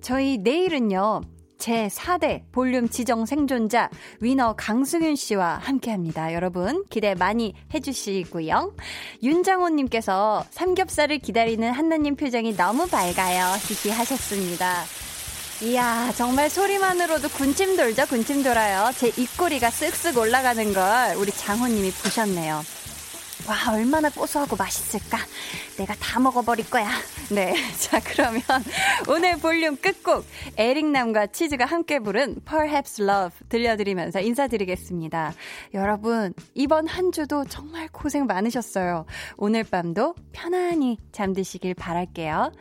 저희 내일은요. 제 4대 볼륨 지정 생존자 위너 강승윤 씨와 함께 합니다. 여러분 기대 많이 해주시고요. 윤장호님께서 삼겹살을 기다리는 한나님 표정이 너무 밝아요. 히히 하셨습니다. 이야, 정말 소리만으로도 군침 돌죠? 군침 돌아요. 제 입꼬리가 쓱쓱 올라가는 걸 우리 장호님이 보셨네요. 와, 얼마나 고소하고 맛있을까? 내가 다 먹어버릴 거야. 네. 자, 그러면 오늘 볼륨 끝곡 에릭남과 치즈가 함께 부른 Perhaps Love 들려드리면서 인사드리겠습니다. 여러분, 이번 한 주도 정말 고생 많으셨어요. 오늘 밤도 편안히 잠드시길 바랄게요.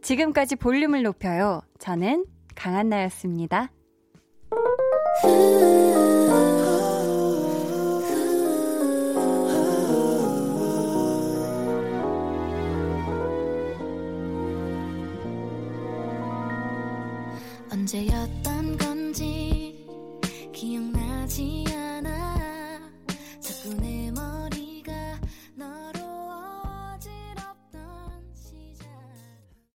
지금까지 볼륨을 높여요. 저는 강한나였습니다. 언제였던 건지 않아